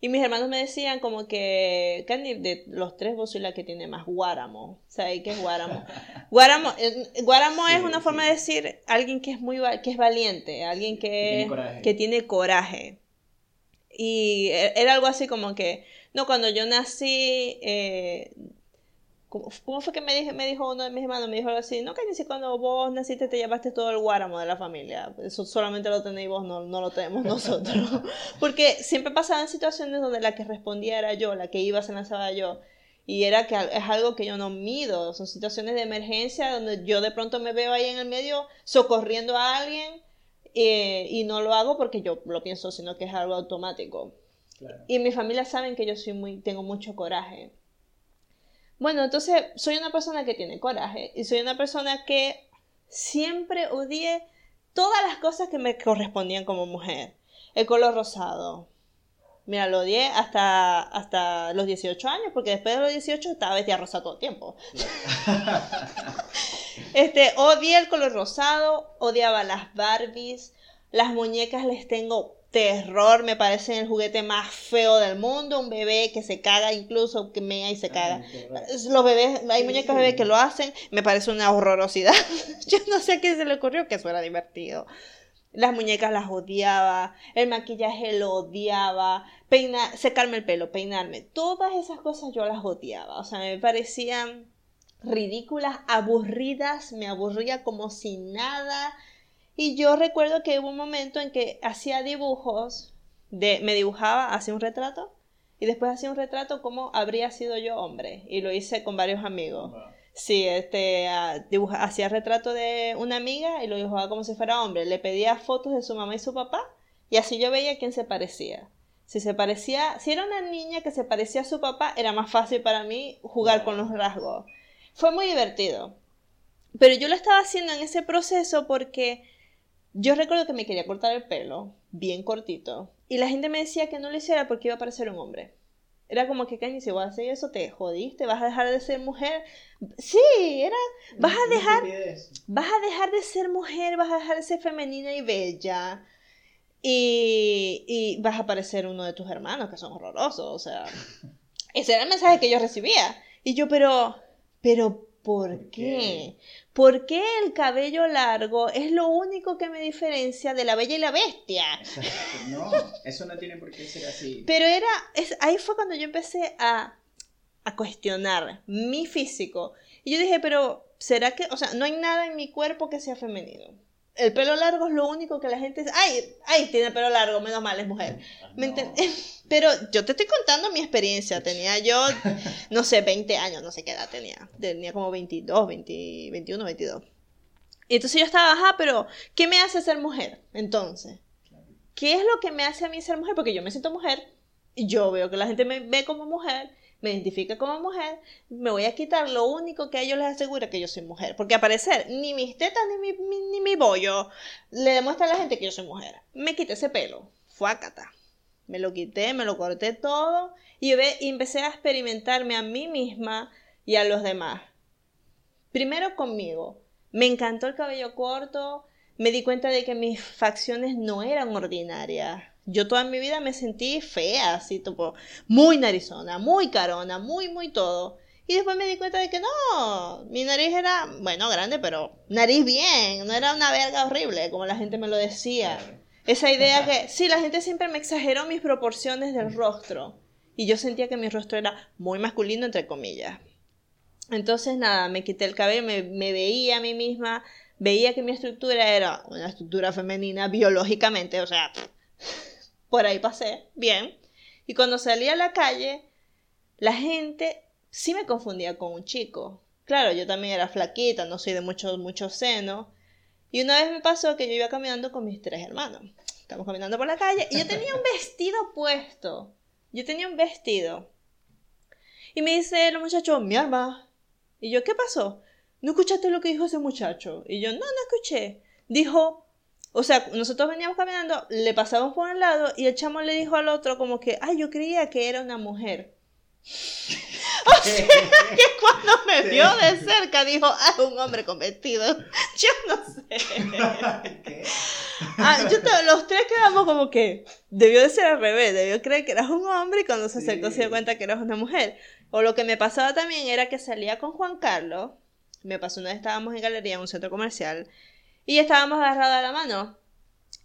Y mis hermanos me decían como que, Candy, de los tres vos sois la que tiene más guáramo. ¿Sabes qué es guáramo? Guáramo, eh, guáramo es una forma de decir alguien que es muy que es valiente, alguien que, que tiene coraje. Y e, era algo así como que, no, cuando yo nací, eh, ¿cómo, fue que me, dije, me dijo uno de mis hermanos? Me dijo algo así, no, que ni si cuando vos naciste te llevaste todo el guáramo de la familia. Eso solamente lo tenéis vos, no, no lo tenemos nosotros. Porque siempre pasaban situaciones donde la que respondía era yo, la que iba se lanzaba yo. Y era que es algo que yo no mido, son situaciones de emergencia donde yo de pronto me veo ahí en el medio socorriendo a alguien eh, y no lo hago porque yo lo pienso, sino que es algo automático. Y mi familia saben que yo soy muy, tengo mucho coraje. Bueno, entonces soy una persona que tiene coraje y soy una persona que siempre odié todas las cosas que me correspondían como mujer. El color rosado. Mira, lo odié hasta, hasta los 18 años, porque después de los 18 estaba vestida rosa todo el tiempo. Este, odié el color rosado, odiaba las Barbies, las muñecas les tengo terror, me parecen el juguete más feo del mundo, un bebé que se caga incluso, que mea y se caga. Los bebés, hay muñecas bebés que lo hacen, me parece una horrorosidad. Yo no sé a quién se le ocurrió que eso era divertido. Las muñecas las odiaba, el maquillaje lo odiaba, peinar, secarme el pelo, peinarme, todas esas cosas yo las odiaba, o sea, me parecían ridículas, aburridas, me aburría como si nada. Y yo recuerdo que hubo un momento en que hacía dibujos, de, me dibujaba, hacía un retrato, y después hacía un retrato como habría sido yo hombre, y lo hice con varios amigos. Sí, este, hacía retrato de una amiga y lo dibujaba como si fuera hombre. Le pedía fotos de su mamá y su papá, y así yo veía quién se parecía. Si se parecía, si era una niña que se parecía a su papá, era más fácil para mí jugar con los rasgos. Fue muy divertido. Pero yo lo estaba haciendo en ese proceso porque yo recuerdo que me quería cortar el pelo, bien cortito, y la gente me decía que no lo hiciera porque iba a parecer un hombre. Era como que, Cañi, si vas a hacer eso, te jodiste, vas a dejar de ser mujer. Sí, era, vas a dejar, vas a dejar de ser mujer, vas a dejar de ser femenina y bella. Y, y vas a parecer uno de tus hermanos, que son horrorosos, o sea. Ese era el mensaje que yo recibía. Y yo, pero, pero, ¿por qué? ¿Por qué el cabello largo es lo único que me diferencia de la bella y la bestia? No, eso no tiene por qué ser así. Pero era, es, ahí fue cuando yo empecé a, a cuestionar mi físico. Y yo dije, pero, ¿será que, o sea, no hay nada en mi cuerpo que sea femenino? El pelo largo es lo único que la gente dice, ay, ay, tiene pelo largo, menos mal, es mujer. ¿Me Pero yo te estoy contando mi experiencia. Tenía yo, no sé, 20 años, no sé qué edad tenía. Tenía como 22, 20, 21, 22. Y entonces yo estaba, ajá, pero ¿qué me hace ser mujer? Entonces, ¿qué es lo que me hace a mí ser mujer? Porque yo me siento mujer y yo veo que la gente me ve como mujer me identifica como mujer, me voy a quitar lo único que a ellos les asegura que yo soy mujer. Porque a parecer, ni mis tetas ni mi, ni mi bollo le demuestra a la gente que yo soy mujer. Me quité ese pelo, fuácata. Me lo quité, me lo corté todo y, y empecé a experimentarme a mí misma y a los demás. Primero conmigo. Me encantó el cabello corto, me di cuenta de que mis facciones no eran ordinarias yo toda mi vida me sentí fea, así, tipo, muy narizona, muy carona, muy, muy todo. Y después me di cuenta de que no, mi nariz era, bueno, grande, pero nariz bien, no era una verga horrible, como la gente me lo decía. Esa idea que, sí, la gente siempre me exageró mis proporciones del rostro. Y yo sentía que mi rostro era muy masculino, entre comillas. Entonces, nada, me quité el cabello, me, me veía a mí misma, veía que mi estructura era una estructura femenina biológicamente, o sea, por ahí pasé, bien. Y cuando salí a la calle, la gente sí me confundía con un chico. Claro, yo también era flaquita, no soy de mucho, mucho seno. Y una vez me pasó que yo iba caminando con mis tres hermanos. Estamos caminando por la calle y yo tenía un vestido puesto. Yo tenía un vestido. Y me dice el muchacho, mi arma. Y yo, ¿qué pasó? ¿No escuchaste lo que dijo ese muchacho? Y yo, no, no escuché. Dijo, o sea, nosotros veníamos caminando, le pasamos por un lado y el chamo le dijo al otro como que, ay, yo creía que era una mujer. o sea, que cuando me vio de cerca dijo, ah, un hombre con vestido. Yo no sé. Ah, yo los tres quedamos como que debió de ser al revés, debió creer que eras un hombre y cuando se acercó se dio cuenta que eras una mujer. O lo que me pasaba también era que salía con Juan Carlos, me pasó una vez estábamos en galería en un centro comercial y estábamos agarrados a la mano.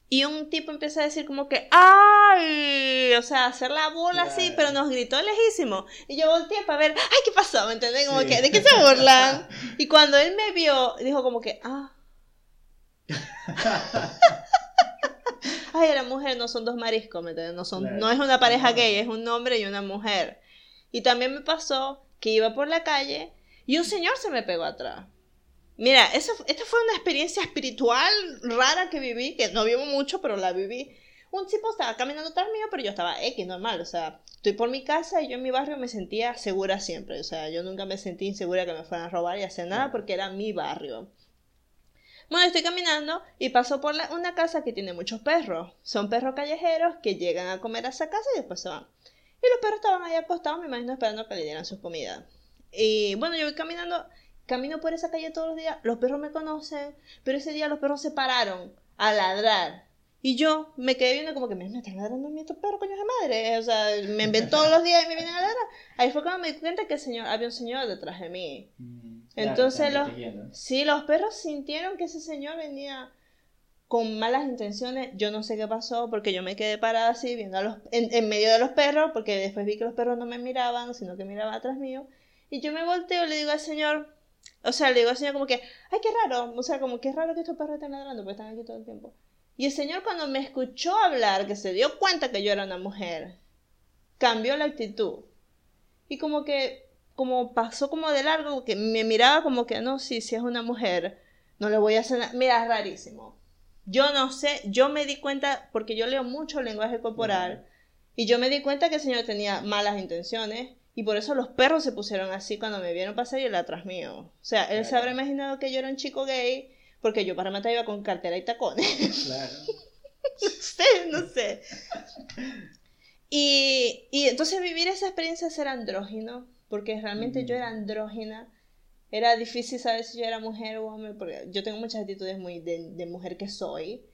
Y un tipo empieza a decir como que, ¡ay! O sea, hacer la bola así, pero nos gritó lejísimo. Y yo volteé para ver, ¡ay, qué pasó! ¿Me entendés? Como que, ¿de qué se burlan? y cuando él me vio, dijo como que, ¡ah! Ay, la mujer no son dos mariscos, ¿me entiendes? No, son, no es una pareja gay, es un hombre y una mujer. Y también me pasó que iba por la calle y un señor se me pegó atrás. Mira, esa, esta fue una experiencia espiritual rara que viví, que no vivo mucho, pero la viví. Un tipo estaba caminando atrás mío, pero yo estaba X, normal. O sea, estoy por mi casa y yo en mi barrio me sentía segura siempre. O sea, yo nunca me sentí insegura que me fueran a robar y hacer nada porque era mi barrio. Bueno, estoy caminando y paso por una casa que tiene muchos perros. Son perros callejeros que llegan a comer a esa casa y después se van. Y los perros estaban ahí acostados, me imagino, esperando que le dieran sus comidas. Y bueno, yo voy caminando Camino por esa calle todos los días, los perros me conocen, pero ese día los perros se pararon a ladrar. Y yo me quedé viendo como que me, están ladrando estos perros, coño de madre. O sea, me ven todos los días y me vienen a ladrar. Ahí fue cuando me di cuenta que el señor, había un señor detrás de mí. Mm, Entonces, los, sí, los perros sintieron que ese señor venía con malas intenciones. Yo no sé qué pasó porque yo me quedé parada así, viendo a los, en, en medio de los perros, porque después vi que los perros no me miraban, sino que miraban atrás mío. Y yo me volteo y le digo al señor, o sea, le digo al señor como que, ay, qué raro. O sea, como que es raro que estos perros estén ladrando porque están aquí todo el tiempo. Y el señor cuando me escuchó hablar, que se dio cuenta que yo era una mujer, cambió la actitud. Y como que, como pasó como de largo, que me miraba como que, no, sí, si es una mujer, no le voy a hacer nada. Mira, es rarísimo. Yo no sé, yo me di cuenta, porque yo leo mucho lenguaje corporal, y yo me di cuenta que el señor tenía malas intenciones y por eso los perros se pusieron así cuando me vieron pasar y él atrás mío. O sea, él se habrá imaginado que yo era un chico gay porque yo para matar iba con cartera y tacones. Claro. no sé, no sé. Y, y, entonces vivir esa experiencia de ser andrógino, porque realmente yo era andrógina, era difícil saber si yo era mujer o hombre, porque yo tengo muchas actitudes muy de, de mujer que soy.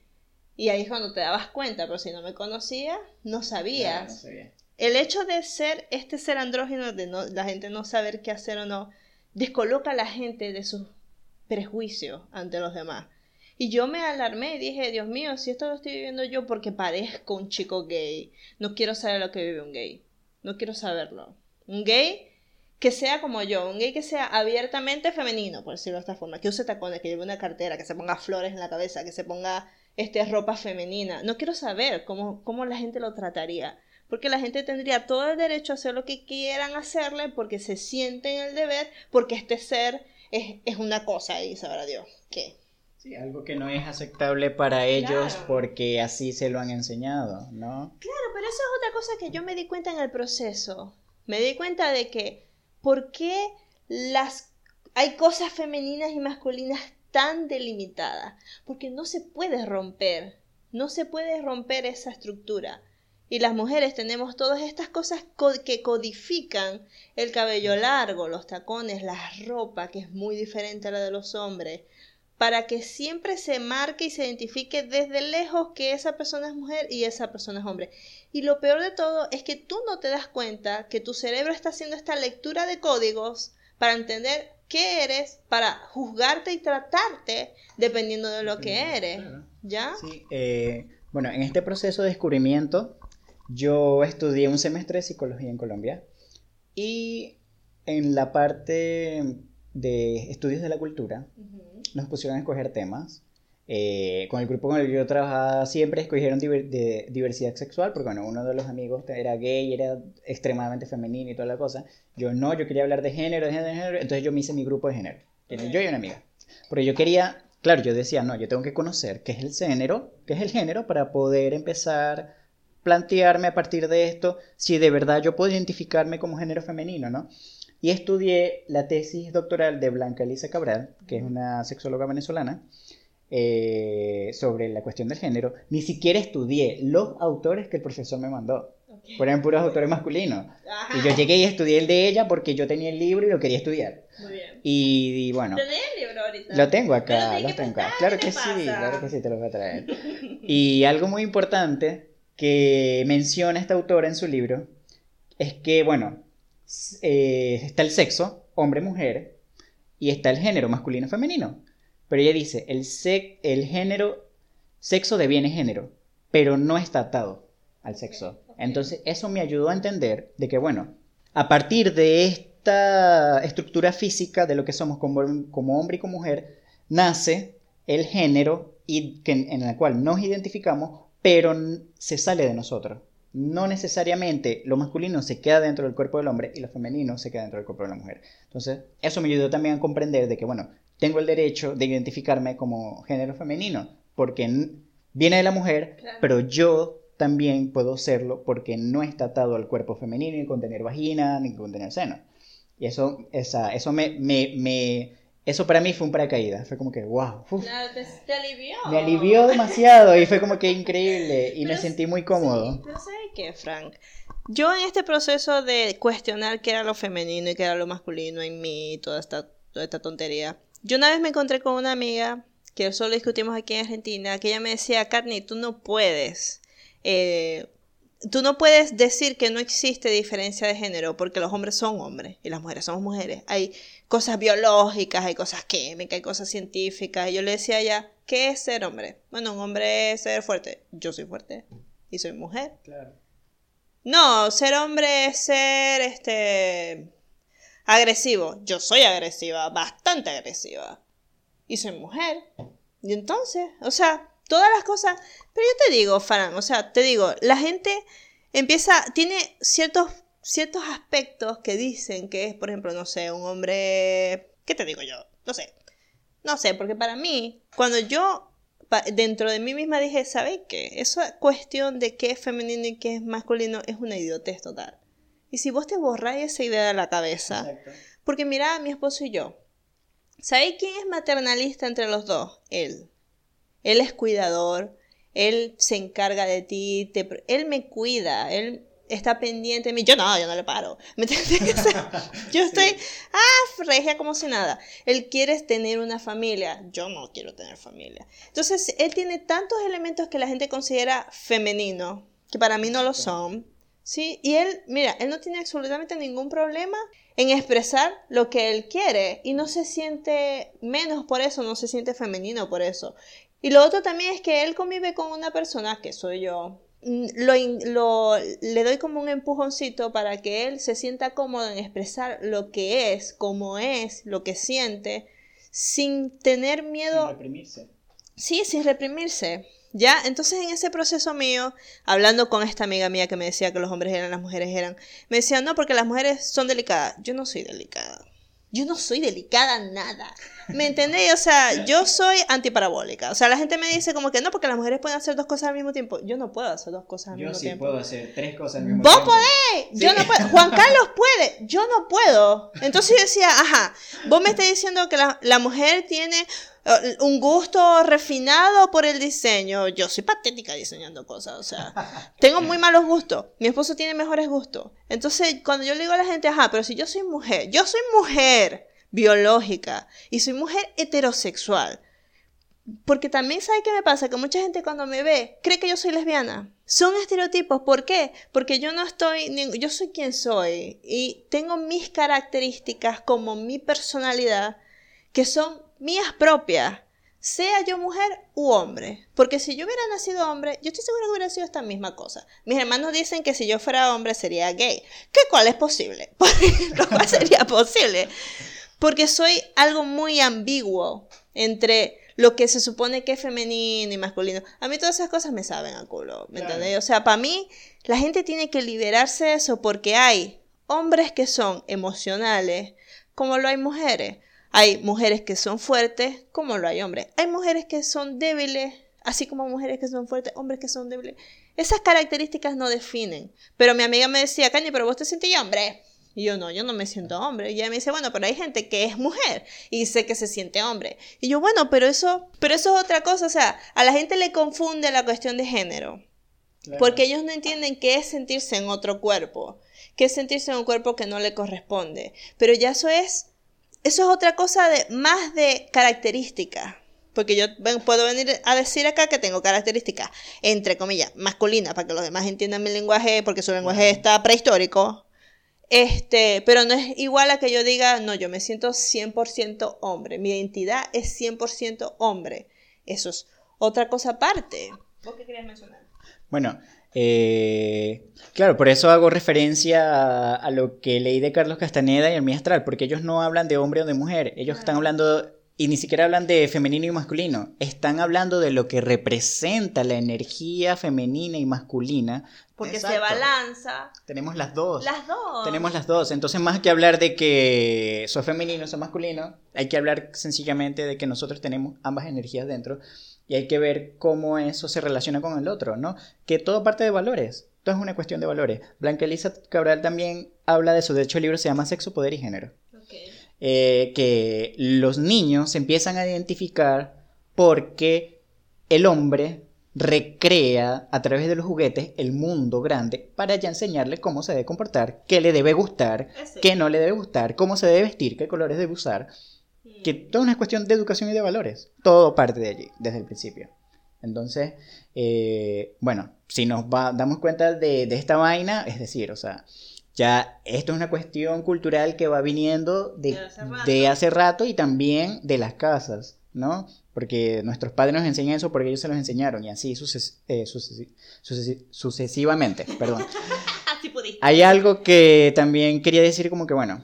Y ahí es cuando te dabas cuenta, pero si no me conocías, no sabías. no el hecho de ser este ser andrógeno, de la gente no saber qué hacer o no, descoloca a la gente de sus prejuicios ante los demás. Y yo me alarmé y dije, Dios mío, si esto lo estoy viviendo yo porque parezco un chico gay, no quiero saber lo que vive un gay. No quiero saberlo. Un gay que sea como yo, un gay que sea abiertamente femenino, por decirlo de esta forma, que use tacones, que lleve una cartera, que se ponga flores en la cabeza, que se ponga este, ropa femenina. No quiero saber cómo, cómo la gente lo trataría porque la gente tendría todo el derecho a hacer lo que quieran hacerle porque se siente en el deber, porque este ser es, una cosa y sabrá Dios qué. Sí, algo que no es aceptable para ellos porque así se lo han enseñado, ¿no? Claro, pero eso es otra cosa que yo me di cuenta en el proceso. Me di cuenta de que, ¿por qué las hay cosas femeninas y masculinas tan delimitadas? Porque no se puede romper, no se puede romper esa estructura. Y las mujeres tenemos todas estas cosas que codifican el cabello largo, los tacones, la ropa, que es muy diferente a la de los hombres, para que siempre se marque y se identifique desde lejos que esa persona es mujer y esa persona es hombre. Y lo peor de todo es que tú no te das cuenta que tu cerebro está haciendo esta lectura de códigos para entender qué eres, para juzgarte y tratarte dependiendo de lo que eres. ¿Ya? Sí, eh, bueno, en este proceso de descubrimiento yo estudié un semestre de psicología en Colombia y en la parte de estudios de la cultura nos pusieron a escoger temas. eh, con el grupo con el que yo trabajaba siempre escogieron de diversidad sexual, porque bueno, uno de los amigos era gay, era extremadamente femenino y toda la cosa. Yo no, yo quería hablar de género, de género, de género, entonces yo me hice mi grupo de género. Yo y una amiga. Porque yo quería, claro, yo decía, no, yo tengo que conocer qué es el género, qué es el género para poder empezar plantearme a partir de esto si de verdad yo puedo identificarme como género femenino, ¿no? Y estudié la tesis doctoral de Blanca Elisa Cabral, que es una sexóloga venezolana, eh, sobre la cuestión del género, ni siquiera estudié los autores que el profesor me mandó. Okay. eran puros autores masculinos. Y yo llegué y estudié el de ella porque yo tenía el libro y lo quería estudiar. Muy bien. Y, bueno. ¿Tenés el libro ahorita? Lo tengo acá, lo tengo acá. Claro que sí, claro que sí, te lo voy a traer. y algo muy importante que menciona esta autora en su libro es que, bueno, eh, está el sexo, hombre-mujer, y está el género masculino-femenino. Pero ella dice, el, el género, sexo deviene género, pero no está atado al sexo. Entonces, eso me ayudó a entender de que, bueno, a partir de esta estructura física de lo que somos como, hombre y como mujer, nace el género y que, en el cual nos identificamos, pero se sale de nosotros. No necesariamente lo masculino se queda dentro del cuerpo del hombre y lo femenino se queda dentro del cuerpo de la mujer. Entonces, eso me ayudó también a comprender de que, bueno, tengo el derecho de identificarme como género femenino, porque viene de la mujer, pero yo también puedo serlo porque no está atado al cuerpo femenino, ni con tener vagina, ni con tener seno. Y eso, esa, eso me, me, eso para mí fue un paracaídas, fue como que, wow. claro, te, alivió. Me alivió demasiado y fue como que increíble y me sentí muy cómodo. Sí, pero ¿sabes qué, Frank? Yo en este proceso de cuestionar qué era lo femenino y qué era lo masculino en mí, toda esta, toda esta tontería, yo una vez me encontré con una amiga que solo discutimos aquí en Argentina, que ella me decía, Carni, tú no puedes, eh, tú no puedes decir que no existe diferencia de género porque los hombres son hombres y las mujeres somos mujeres. Hay cosas biológicas, hay cosas químicas, hay cosas científicas. Y yo le decía a ella, ¿qué es ser hombre? Bueno, un hombre es ser fuerte. Yo soy fuerte y soy mujer. Claro. No, ser hombre es ser, este, agresivo. Yo soy agresiva, bastante agresiva. Y soy mujer. Y entonces, o sea, todas las cosas. Pero yo te digo, Fran, o sea, te digo, la gente empieza, tiene ciertos, ciertos aspectos que dicen que es, por ejemplo, no sé, un hombre. ¿Qué te digo yo? No sé. No sé, porque para mí, cuando yo dentro de mí misma dije, ¿sabes qué? Esa cuestión de qué es femenino y qué es masculino es una idiotez total. Y si vos te borráis esa idea de la cabeza, porque mira, mi esposo y yo, ¿sabéis quién es maternalista entre los dos? Él. Él es cuidador, él se encarga de ti, él me cuida, él está pendiente de mí. Yo no, yo no le paro. ¿Me entiendes? yo estoy, ah, regia como si nada. Él quiere tener una familia. Yo no quiero tener familia. Entonces, él tiene tantos elementos que la gente considera femenino, que para mí no lo son. Sí, y él, mira, él no tiene absolutamente ningún problema en expresar lo que él quiere y no se siente menos por eso, no se siente femenino por eso. Y lo otro también es que él convive con una persona que soy yo. Mm, lo, lo, le doy como un empujoncito para que él se sienta cómodo en expresar lo que es, cómo es, lo que siente, sin tener miedo. Sin reprimirse. Sí, sin reprimirse. ¿Ya? Entonces en ese proceso mío, hablando con esta amiga mía que me decía que los hombres eran, las mujeres eran, me decía, no, porque las mujeres son delicadas. Yo no soy delicada. Yo no soy delicada nada. ¿Me entendéis? O sea, yo soy antiparabólica. O sea, la gente me dice como que no, porque las mujeres pueden hacer dos cosas al mismo tiempo. Yo no puedo hacer dos cosas al mismo sí tiempo. Yo sí puedo hacer tres cosas al mismo tiempo. ¡Vos podés! Yo no puedo. Juan Carlos puede. Yo no puedo. Entonces yo decía, ajá, vos me estás diciendo que la, la mujer tiene eh, un gusto refinado por el diseño. Yo soy patética diseñando cosas, o sea, tengo muy malos gustos. Mi esposo tiene mejores gustos. Entonces, cuando yo le digo a la gente, ajá, pero si yo soy mujer, yo soy mujer biológica y soy mujer heterosexual. Porque también sabe qué me pasa, que mucha gente cuando me ve cree que yo soy lesbiana. Son estereotipos, ¿por qué? Porque yo no estoy, yo soy quien soy y tengo mis características como mi personalidad que son mías propias, sea yo mujer u hombre. Porque si yo hubiera nacido hombre, yo estoy segura que hubiera sido esta misma cosa. Mis hermanos dicen que si yo fuera hombre sería gay. ¿Qué cuál es posible? Lo cual sería posible. Porque soy algo muy ambiguo entre lo que se supone que es femenino y masculino. A mí todas esas cosas me saben a culo, ¿me entiendes? O sea, para mí la gente tiene que liberarse de eso porque hay hombres que son emocionales como lo hay mujeres. Hay mujeres que son fuertes como lo hay hombres. Hay mujeres que son débiles, así como mujeres que son fuertes, hombres que son débiles. Esas características no definen. Pero mi amiga me decía, Caña, pero vos te sientes hombre. Y yo no, yo no me siento hombre. Y ella me dice, bueno, pero hay gente que es mujer y dice que se siente hombre. Y yo, bueno, pero eso, pero eso es otra cosa. O sea, a la gente le confunde la cuestión de género. Porque ellos no entienden qué es sentirse en otro cuerpo, qué es sentirse en un cuerpo que no le corresponde. Pero ya eso es, eso es otra cosa de más de características. Porque yo puedo venir a decir acá que tengo características, entre comillas, masculinas, para que los demás entiendan mi lenguaje, porque su lenguaje está prehistórico. Este, pero no es igual a que yo diga, no, yo me siento 100% hombre, mi identidad es 100% hombre. Eso es otra cosa aparte. ¿Vos qué querías mencionar? Bueno, eh, claro, por eso hago referencia a, lo que leí de Carlos Castaneda y el Astral, porque ellos no hablan de hombre o de mujer, ellos están hablando y ni siquiera hablan de femenino y masculino, están hablando de lo que representa la energía femenina y masculina. Porque se balanza. Tenemos las dos. Las dos. Tenemos las dos. Entonces, más que hablar de que soy femenino, soy masculino, hay que hablar sencillamente de que nosotros tenemos ambas energías dentro y hay que ver cómo eso se relaciona con el otro, ¿no? Que todo parte de valores. Todo es una cuestión de valores. Blanca Elisa Cabral también habla de eso. De hecho, el libro se llama Sexo, Poder y Género. Eh, que los niños se empiezan a identificar porque el hombre recrea a través de los juguetes el mundo grande para ya enseñarle cómo se debe comportar, qué le debe gustar, qué no le debe gustar, cómo se debe vestir, qué colores debe usar. Que todo es cuestión de educación y de valores. Todo parte de allí, desde el principio. Entonces, eh, bueno, si nos damos cuenta de, de, esta vaina, es decir, o sea, ya esto es una cuestión cultural que va viniendo de, hace, rato. y también de las casas, ¿no? Porque nuestros padres nos enseñan eso porque ellos se los enseñaron y así eh, sucesivamente, perdón. Hay algo que también quería decir como que, bueno,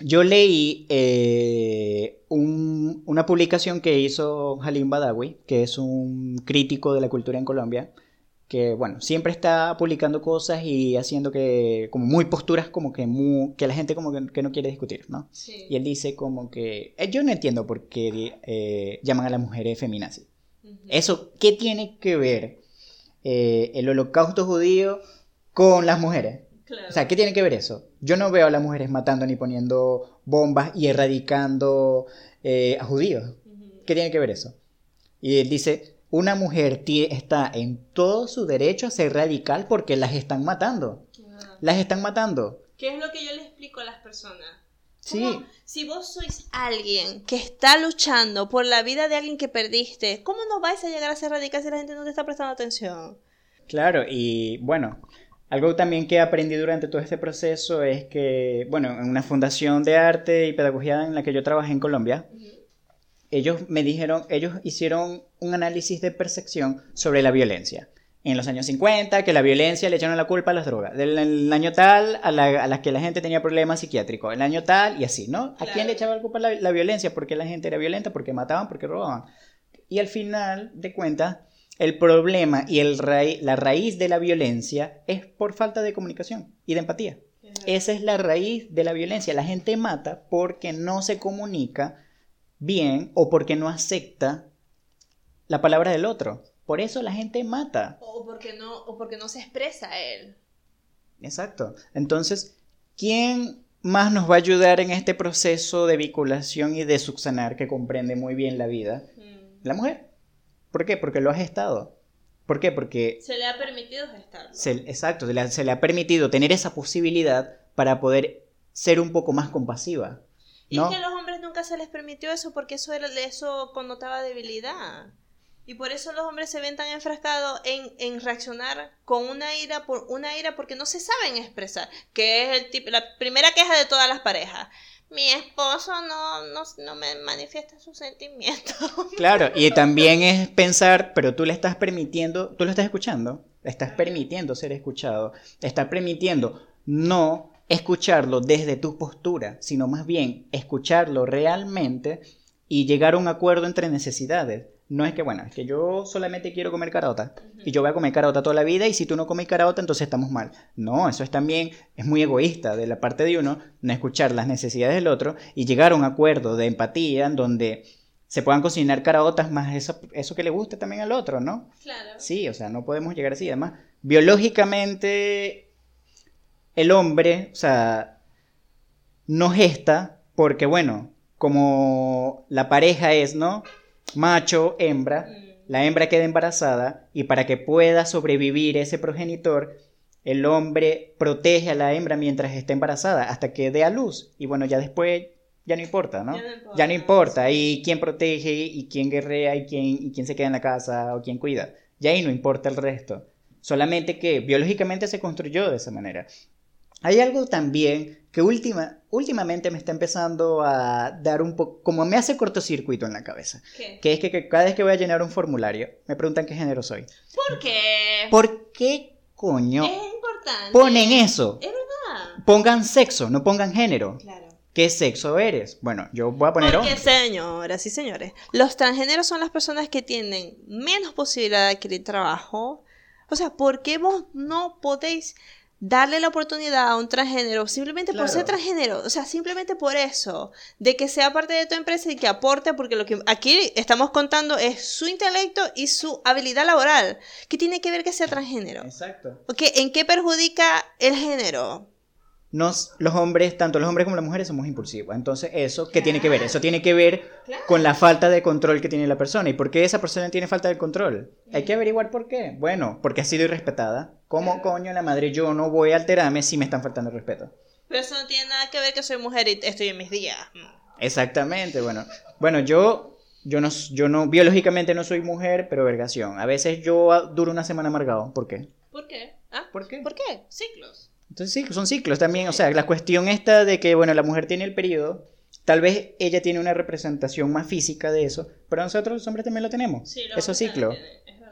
yo leí eh, una publicación que hizo Halim Badawi, que es un crítico de la cultura en Colombia, que bueno, siempre está publicando cosas y haciendo que, como muy posturas como que, que la gente como que, no quiere discutir, ¿no? Y él dice como que, eh, yo no entiendo por qué eh, llaman a las mujeres feminazis. Eso, ¿qué tiene que ver eh, el holocausto judío con las mujeres? O sea, ¿qué tiene que ver eso? Yo no veo a las mujeres matando ni poniendo bombas y erradicando a judíos. ¿Qué tiene que ver eso? Y él dice, una mujer está en todo su derecho a ser radical porque las están matando. Las están matando. ¿Qué es lo que yo le explico a las personas? Sí. Si vos sois alguien que está luchando por la vida de alguien que perdiste, ¿cómo no vais a llegar a ser radical si la gente no te está prestando atención? Claro, y bueno, algo también que aprendí durante todo este proceso es que, bueno, en una fundación de arte y pedagogía en la que yo trabajé en Colombia, ellos me dijeron, ellos hicieron un análisis de percepción sobre la violencia. En los años 50, que la violencia le echaron la culpa a las drogas. Del año tal, a, las que la gente tenía problemas psiquiátricos. El año tal, y así, ¿no? ¿A quién le echaba la culpa la, la violencia? Porque la gente era violenta, porque mataban, porque robaban. Y al final de cuentas, el problema y el la raíz de la violencia es por falta de comunicación y de empatía. Esa es la raíz de la violencia. La gente mata porque no se comunica bien o porque no acepta la palabra del otro. Por eso la gente mata. O porque no, o porque no se expresa él. Exacto. Entonces, ¿quién más nos va a ayudar en este proceso de vinculación y de subsanar que comprende muy bien la vida? Mm. La mujer. ¿Por qué? Porque lo has estado. ¿Por qué? Porque... Se le ha permitido gestar. exacto, se le, se le ha permitido tener esa posibilidad para poder ser un poco más compasiva. Y es que a los hombres nunca se les permitió eso porque eso, era, eso connotaba debilidad. Y por eso los hombres se ven tan enfrascados en, en, reaccionar con una ira por una ira porque no se saben expresar, que es el tipo, la primera queja de todas las parejas. Mi esposo no, no, no me manifiesta sus sentimientos. Claro, y también es pensar, pero tú le estás permitiendo, tú lo estás escuchando, le estás permitiendo ser escuchado, estás permitiendo no escucharlo desde tu postura, sino más bien escucharlo realmente y llegar a un acuerdo entre necesidades. No es que, bueno, es que yo solamente quiero comer carota y yo voy a comer carota toda la vida y si tú no comes carota entonces estamos mal. No, eso es también, es muy egoísta de la parte de uno, no escuchar las necesidades del otro y llegar a un acuerdo de empatía en donde se puedan cocinar caraotas más eso, eso que le guste también al otro, ¿no? Claro. Sí, o sea, no podemos llegar así. Además, biológicamente el hombre, o sea, no gesta porque, bueno, como la pareja es, ¿no? Macho, hembra, Mm. la hembra queda embarazada y para que pueda sobrevivir ese progenitor, el hombre protege a la hembra mientras está embarazada hasta que dé a luz. Y bueno, ya después ya no importa, ¿no? Ya no importa, Ya no importa. Y quién protege y quién guerrea y quién, y quién se queda en la casa o quién cuida. Ya ahí no importa el resto. Solamente que biológicamente se construyó de esa manera. Hay algo también que última, últimamente me está empezando a dar un poco, como me hace cortocircuito en la cabeza, ¿Qué? que es que, que cada vez que voy a llenar un formulario me preguntan qué género soy. ¿Por qué? ¿Por qué coño Es importante. ponen eso? Es verdad. Pongan sexo, no pongan género. Claro. ¿Qué sexo eres? Bueno, yo voy a poner Porque, hombre. señoras y señores, los transgéneros son las personas que tienen menos posibilidad de adquirir trabajo. O sea, ¿por qué vos no podéis darle la oportunidad a un transgénero simplemente por ser transgénero? O sea, simplemente por eso, de que sea parte de tu empresa y que aporte, porque lo que aquí estamos contando es su intelecto y su habilidad laboral. ¿Qué tiene que ver que sea transgénero? Exacto. ¿Ok? ¿En qué perjudica el género? Nos, los hombres, tanto los hombres como las mujeres, somos impulsivos. Entonces, ¿eso qué tiene que ver? Eso tiene que ver con la falta de control que tiene la persona. ¿Y por qué esa persona tiene falta de control? Hay que averiguar por qué. Bueno, porque ha sido irrespetada. ¿Cómo coño la madre yo no voy a alterarme si me están faltando el respeto? Pero eso no tiene nada que ver que soy mujer y estoy en mis días. Exactamente, bueno. Bueno, yo, yo, no, yo no, biológicamente no soy mujer, pero vergación. A veces yo duro una semana amargado. ¿Por qué? ¿Por qué? ¿Ah? ¿Por qué? ¿Por qué? Ciclos. Entonces sí, son ciclos también. O sea, la cuestión esta de que, bueno, la mujer tiene el periodo, tal vez ella tiene una representación más física de eso, pero nosotros los hombres también lo tenemos. Esos ciclos.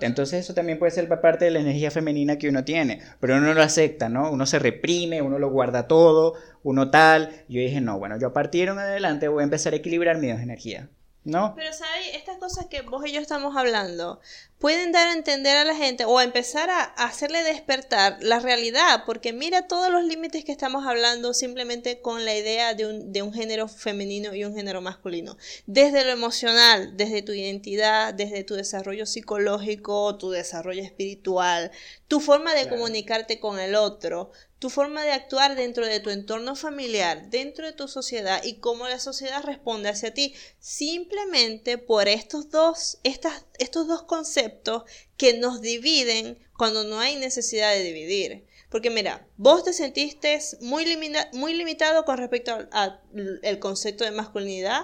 Entonces eso también puede ser parte de la energía femenina que uno tiene, pero uno no lo acepta, ¿no? Uno se reprime, uno lo guarda todo, uno tal. Yo dije, no, bueno, yo a partir de en adelante voy a empezar a equilibrar mis dos energías, ¿no? Pero, ¿sabes? Estas cosas que vos y yo estamos hablando pueden dar a entender a la gente o a empezar a hacerle despertar la realidad, porque mira todos los límites que estamos hablando simplemente con la idea de un, de un género femenino y un género masculino. Desde lo emocional, desde tu identidad, desde tu desarrollo psicológico, tu desarrollo espiritual, tu forma de Claro. comunicarte con el otro, tu forma de actuar dentro de tu entorno familiar, dentro de tu sociedad y cómo la sociedad responde hacia ti, simplemente por estos dos, estas, estos dos conceptos que nos dividen cuando no hay necesidad de dividir. Porque mira, vos te sentiste muy, limita- muy limitado con respecto al concepto de masculinidad,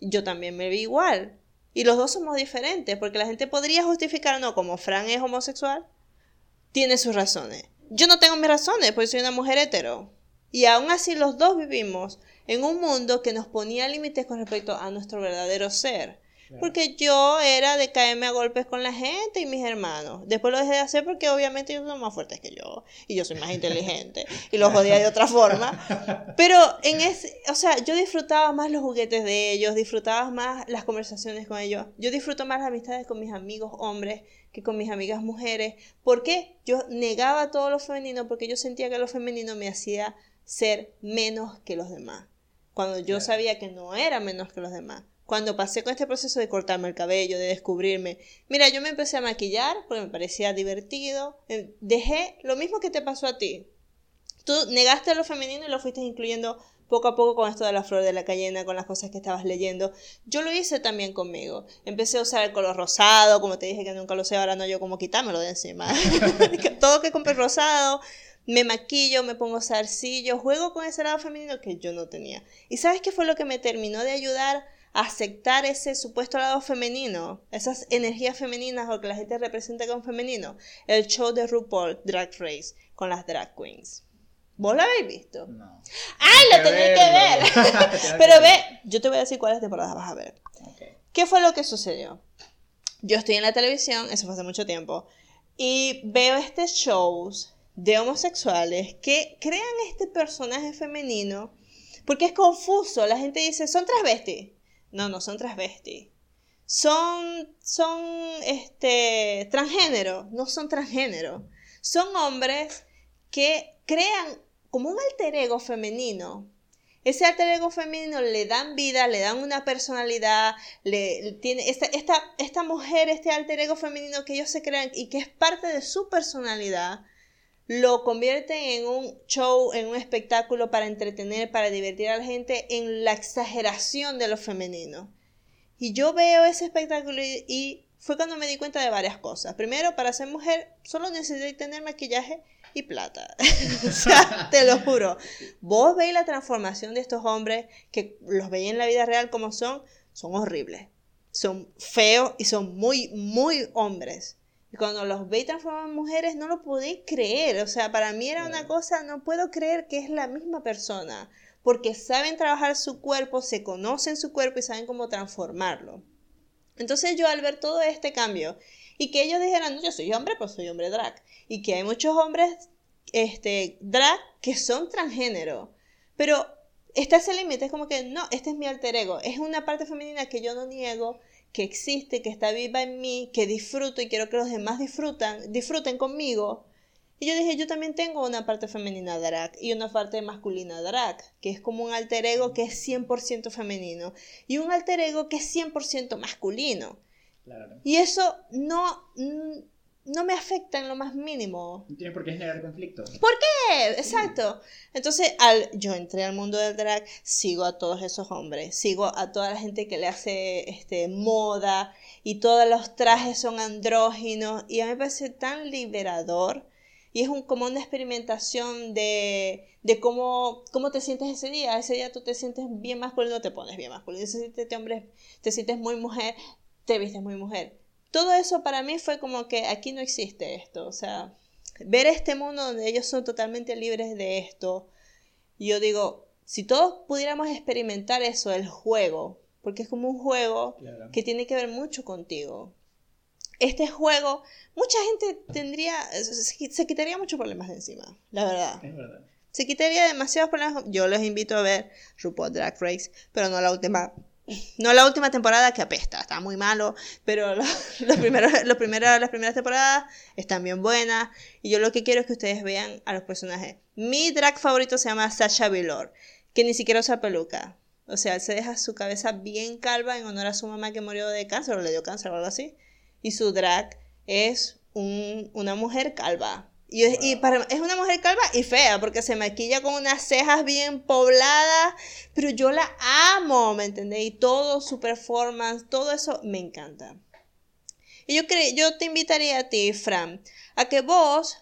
yo también me vi igual. Y los dos somos diferentes, porque la gente podría justificar, no, como Fran es homosexual, tiene sus razones. Yo no tengo mis razones, porque soy una mujer hetero. Y aún así los dos vivimos en un mundo que nos ponía límites con respecto a nuestro verdadero ser. Porque yo era de caerme a golpes con la gente y mis hermanos. Después lo dejé de hacer porque obviamente ellos son más fuertes que yo. Y yo soy más inteligente. Y los jodía de otra forma. Pero en ese, o sea, yo disfrutaba más los juguetes de ellos, disfrutaba más las conversaciones con ellos. Yo disfruto más las amistades con mis amigos hombres que con mis amigas mujeres. ¿Por qué? Yo negaba todo lo femenino porque yo sentía que lo femenino me hacía ser menos que los demás. Cuando yo Claro. sabía que no era menos que los demás. Cuando pasé con este proceso de cortarme el cabello, de descubrirme, mira, yo me empecé a maquillar porque me parecía divertido. Eh, Dejé lo mismo que te pasó a ti. Tú negaste lo femenino y lo fuiste incluyendo poco a poco con esto de la flor de la cayena, con las cosas que estabas leyendo. Yo lo hice también conmigo. Empecé a usar el color rosado, como te dije que nunca lo sé, ahora no yo como quitármelo de encima. Todo que compré rosado, me maquillo, me pongo zarcillo, juego con ese lado femenino que yo no tenía. ¿Y sabes qué fue lo que me terminó de ayudar aceptar ese supuesto lado femenino? Esas energías femeninas o que la gente representa como femenino. El show de RuPaul Drag Race con las drag queens. ¿Vos lo habéis visto? No. ¡Ay, lo tenéis que ver! Pero ve, yo te voy a decir cuáles temporadas vas a ver. ¿Qué fue lo que sucedió? Yo estoy en la televisión, eso fue hace mucho tiempo, y veo este shows de homosexuales que crean este personaje femenino porque es confuso. La gente dice, son travestis. No, no son transvestis. Son, son, este, transgénero. No son transgénero. Son hombres que crean como un alter ego femenino. Ese alter ego femenino le dan vida, le dan una personalidad, le, tiene esta, esta, esta mujer, este alter ego femenino que ellos se crean y que es parte de su personalidad, lo convierten en un show, en un espectáculo para entretener, para divertir a la gente, en la exageración de lo femenino. Y yo veo ese espectáculo y, fue cuando me di cuenta de varias cosas. Primero, para ser mujer, solo necesito tener maquillaje y plata. o sea, te lo juro. Vos veis la transformación de estos hombres, que los veis en la vida real como son, son horribles. Son feos y son muy, muy hombres. Y cuando los veis transformados en mujeres, no lo podéis creer. O sea, para mí era una cosa, no puedo creer que es la misma persona. Porque saben trabajar su cuerpo, se conocen su cuerpo y saben cómo transformarlo. Entonces yo al ver todo este cambio y que ellos dijeran, no, yo soy hombre, pues soy hombre drag. Y que hay muchos hombres este, drag que son transgénero. Pero está ese límite, es como que, no, este es mi alter ego. Es una parte femenina que yo no niego, que existe, que está viva en mí, que disfruto y quiero que los demás disfrutan, disfruten conmigo. Y yo dije, yo también tengo una parte femenina drag y una parte masculina drag, que es como un alter ego que es 100% femenino y un alter ego que es 100% masculino. Y eso no, no me afecta en lo más mínimo. No tiene por qué generar conflicto. ¿Por qué? Exacto. Entonces, al, yo entré al mundo del drag, sigo a todos esos hombres, sigo a toda la gente que le hace este, moda y todos los trajes son andróginos y a mí me parece tan liberador y es un, como una experimentación de, de cómo, cómo te sientes ese día. Ese día tú te sientes bien masculino, te pones bien masculino. Ese día te, hombre, te sientes muy mujer, te vistes muy mujer. Todo eso para mí fue como que aquí no existe esto, o sea, ver este mundo donde ellos son totalmente libres de esto. yo digo, si todos pudiéramos experimentar eso, el juego, porque es como un juego que tiene que ver mucho contigo. Este juego, mucha gente tendría, se quitaría muchos problemas de encima, la verdad. Es verdad. Se quitaría demasiados problemas. Yo les invito a ver RuPaul Drag Race, pero no la última no la última temporada que apesta, está muy malo, pero los, las primeras temporadas están bien buenas. Y yo lo que quiero es que ustedes vean a los personajes. Mi drag favorito se llama Sasha Vilor, que ni siquiera usa peluca. O sea, él se deja su cabeza bien calva en honor a su mamá que murió de cáncer o le dio cáncer o algo así. Y su drag es una mujer calva. Y, es, para, es una mujer calva y fea, porque se maquilla con unas cejas bien pobladas, pero yo la amo, ¿me entendés? Y todo su performance, todo eso me encanta. Y yo, creo, yo te invitaría a ti, Fran, a que vos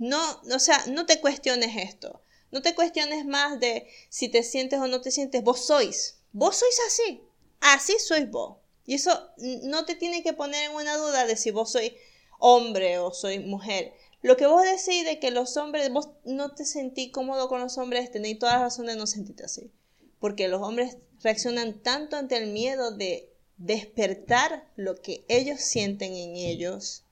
no, o sea, no te cuestiones esto. No te cuestiones más de si te sientes o no te sientes. Vos sois. Vos sois así. Así sois vos. Y eso no te tiene que poner en una duda de si vos sois hombre o sois mujer. Lo que vos decís de que los hombres, vos no te sentís cómodo con los hombres, tenéis toda la razón de no sentirte así. Porque los hombres reaccionan tanto ante el miedo de despertar lo que ellos sienten en ellos,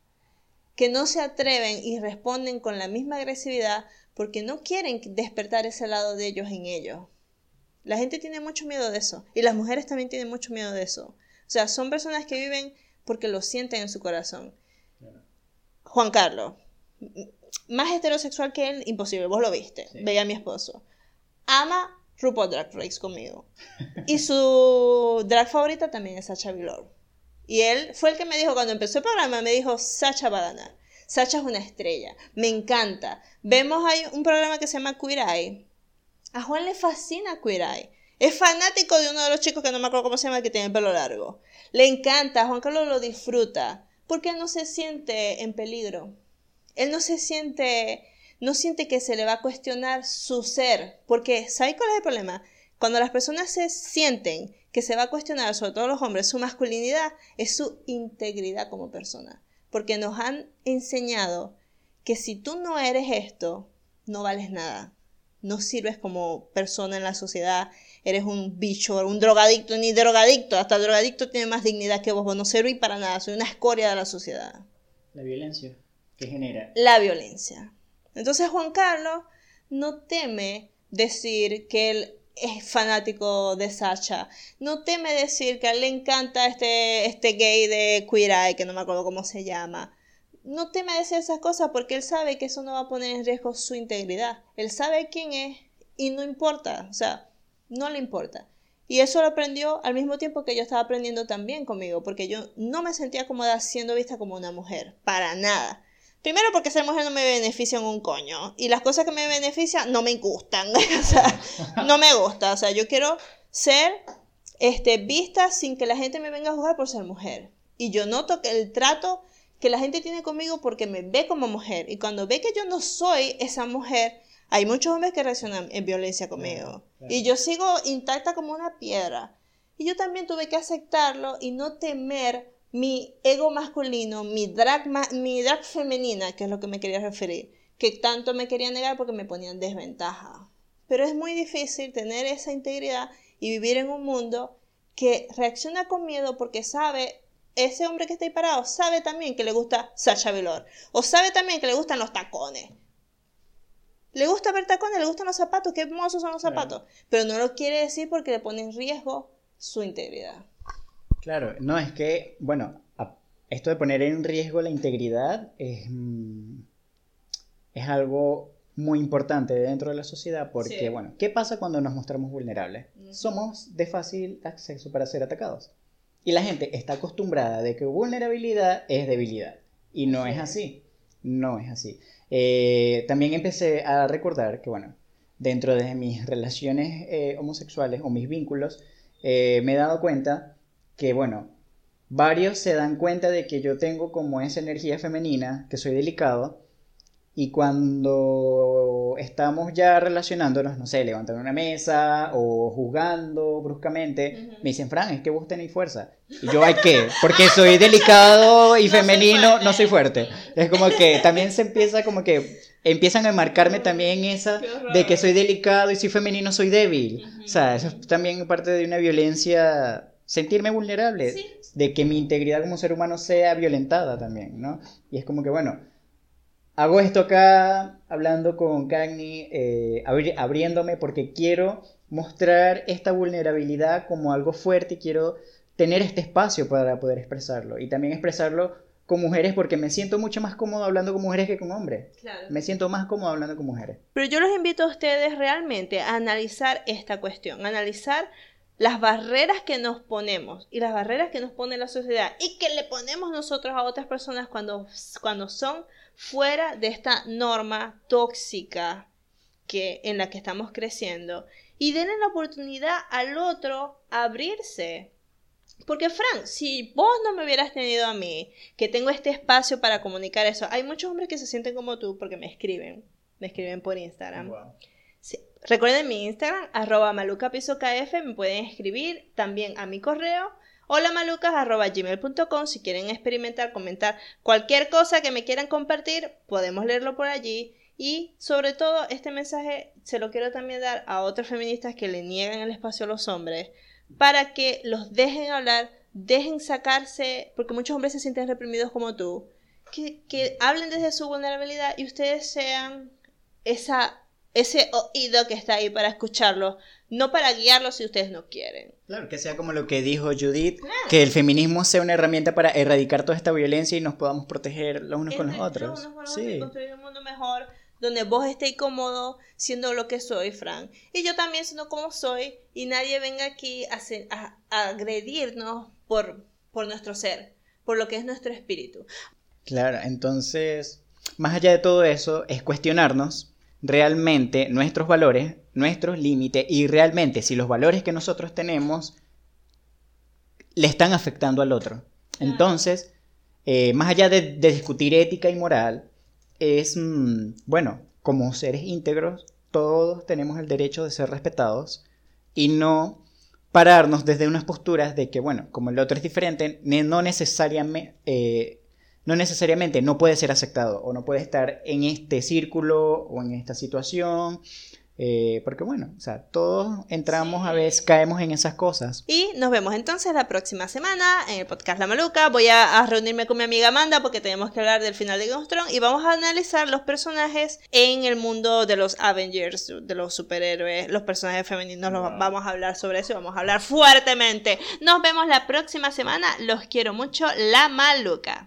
que no se atreven y responden con la misma agresividad porque no quieren despertar ese lado de ellos en ellos. La gente tiene mucho miedo de eso y las mujeres también tienen mucho miedo de eso. O sea, son personas que viven porque lo sienten en su corazón. Juan Carlos, más heterosexual que él, imposible, vos lo viste, veía a mi esposo. Ama RuPaul Drag Race conmigo. Y su drag favorita también es Sacha Vilor. Y él fue el que me dijo, cuando empezó el programa, me dijo, Sacha va a ganar. Sacha es una estrella, me encanta. Vemos hay un programa que se llama Queer Eye. A Juan le fascina Queer Eye. Es fanático de uno de los chicos que no me acuerdo cómo se llama, que tiene el pelo largo. Le encanta, Juan Carlos lo disfruta, porque no se siente en peligro. Él no se siente, no siente que se le va a cuestionar su ser, porque ¿sabe cuál es el problema? Cuando las personas se sienten que se va a cuestionar, sobre todo los hombres, su masculinidad, es su integridad como persona. Porque nos han enseñado que si tú no eres esto, no vales nada. No sirves como persona en la sociedad, eres un bicho, un drogadicto, ni drogadicto, hasta el drogadicto tiene más dignidad que vos, vos no servís para nada, soy una escoria de la sociedad. La violencia. ¿Qué genera? La violencia. Entonces Juan Carlos no teme decir que él es fanático de Sacha. No teme decir que a él le encanta este, este gay de Queer Eye, que no me acuerdo cómo se llama. No teme decir esas cosas porque él sabe que eso no va a poner en riesgo su integridad. Él sabe quién es y no importa, o sea, no le importa. Y eso lo aprendió al mismo tiempo que yo estaba aprendiendo también conmigo, porque yo no me sentía cómoda siendo vista como una mujer, para nada. Primero porque ser mujer no me beneficia en un coño. Y las cosas que me benefician no me gustan. o sea, no me gusta. O sea, yo quiero ser este, vista sin que la gente me venga a juzgar por ser mujer. Y yo noto que el trato que la gente tiene conmigo porque me ve como mujer. Y cuando ve que yo no soy esa mujer, hay muchos hombres que reaccionan en violencia conmigo. Y yo sigo intacta como una piedra. Y yo también tuve que aceptarlo y no temer mi ego masculino, mi drag, mi drag femenina, que es lo que me quería referir, que tanto me quería negar porque me ponían desventaja. Pero es muy difícil tener esa integridad y vivir en un mundo que reacciona con miedo porque sabe, ese hombre que está ahí parado, sabe también que le gusta Sasha Velour, o sabe también que le gustan los tacones. Le gusta ver tacones, le gustan los zapatos, qué hermosos son los zapatos, pero no lo quiere decir porque le pone en riesgo su integridad. Claro, no, es que, bueno, esto de poner en riesgo la integridad es, mm, es algo muy importante dentro de la sociedad porque, bueno, ¿qué pasa cuando nos mostramos vulnerables? Somos de fácil acceso para ser atacados. Y la gente está acostumbrada de que vulnerabilidad es debilidad. Y no es así. No es así. Eh, también empecé a recordar que, bueno, dentro de mis relaciones eh, homosexuales o mis vínculos, eh, me he dado cuenta que bueno, varios se dan cuenta de que yo tengo como esa energía femenina, que soy delicado, y cuando estamos ya relacionándonos, no sé, levantando una mesa o juzgando bruscamente, me dicen, Fran, es que vos tenéis fuerza. Y yo, ¿hay qué? Porque soy delicado y femenino, no soy fuerte. Es como que también se empieza como que empiezan a marcarme también esa de que soy delicado y soy femenino, soy débil. O sea, eso es también parte de una violencia sentirme vulnerable, de que mi integridad como ser humano sea violentada también, ¿no? Y es como que, bueno, hago esto acá hablando con Cagni, eh, abriéndome porque quiero mostrar esta vulnerabilidad como algo fuerte y quiero tener este espacio para poder expresarlo y también expresarlo con mujeres porque me siento mucho más cómodo hablando con mujeres que con hombres. Me siento más cómodo hablando con mujeres. Pero yo los invito a ustedes realmente a analizar esta cuestión, analizar las barreras que nos ponemos y las barreras que nos pone la sociedad y que le ponemos nosotros a otras personas cuando, cuando son fuera de esta norma tóxica que, en la que estamos creciendo y denle la oportunidad al otro a abrirse. Porque Frank, si vos no me hubieras tenido a mí, que tengo este espacio para comunicar eso, hay muchos hombres que se sienten como tú porque me escriben, me escriben por Instagram. Recuerden mi Instagram, arroba malucapisokf, me pueden escribir también a mi correo. Hola malucas arroba gmail.com si quieren experimentar, comentar cualquier cosa que me quieran compartir, podemos leerlo por allí. Y sobre todo este mensaje se lo quiero también dar a otras feministas que le niegan el espacio a los hombres para que los dejen hablar, dejen sacarse, porque muchos hombres se sienten reprimidos como tú, que hablen desde su vulnerabilidad y ustedes sean esa ese oído que está ahí para escucharlo, no para guiarlo si ustedes no quieren. Claro, que sea como lo que dijo Judith, que el feminismo sea una herramienta para erradicar toda esta violencia y nos podamos proteger los unos con los otros. sí. construir un mundo mejor donde vos estéis cómodo siendo lo que soy, Frank. Y yo también siendo como soy y nadie venga aquí a, a agredirnos por, por nuestro ser, por lo que es nuestro espíritu. Claro, entonces, más allá de todo eso, es cuestionarnos realmente nuestros valores, nuestros límites y realmente si los valores que nosotros tenemos le están afectando al otro. Entonces, eh, más allá de, discutir ética y moral, es, mm, bueno, como seres íntegros, todos tenemos el derecho de ser respetados y no pararnos desde unas posturas de que, bueno, como el otro es diferente, no necesariamente, eh, no necesariamente no puede ser aceptado o no puede estar en este círculo o en esta situación Eh, porque bueno, o sea, todos entramos a veces, caemos en esas cosas. Y nos vemos entonces la próxima semana en el podcast La Maluca. Voy a, reunirme con mi amiga Amanda porque tenemos que hablar del final de Game y vamos a analizar los personajes en el mundo de los Avengers, de los superhéroes, los personajes femeninos. vamos a hablar sobre eso y vamos a hablar fuertemente. Nos vemos la próxima semana. Los quiero mucho. La Maluca.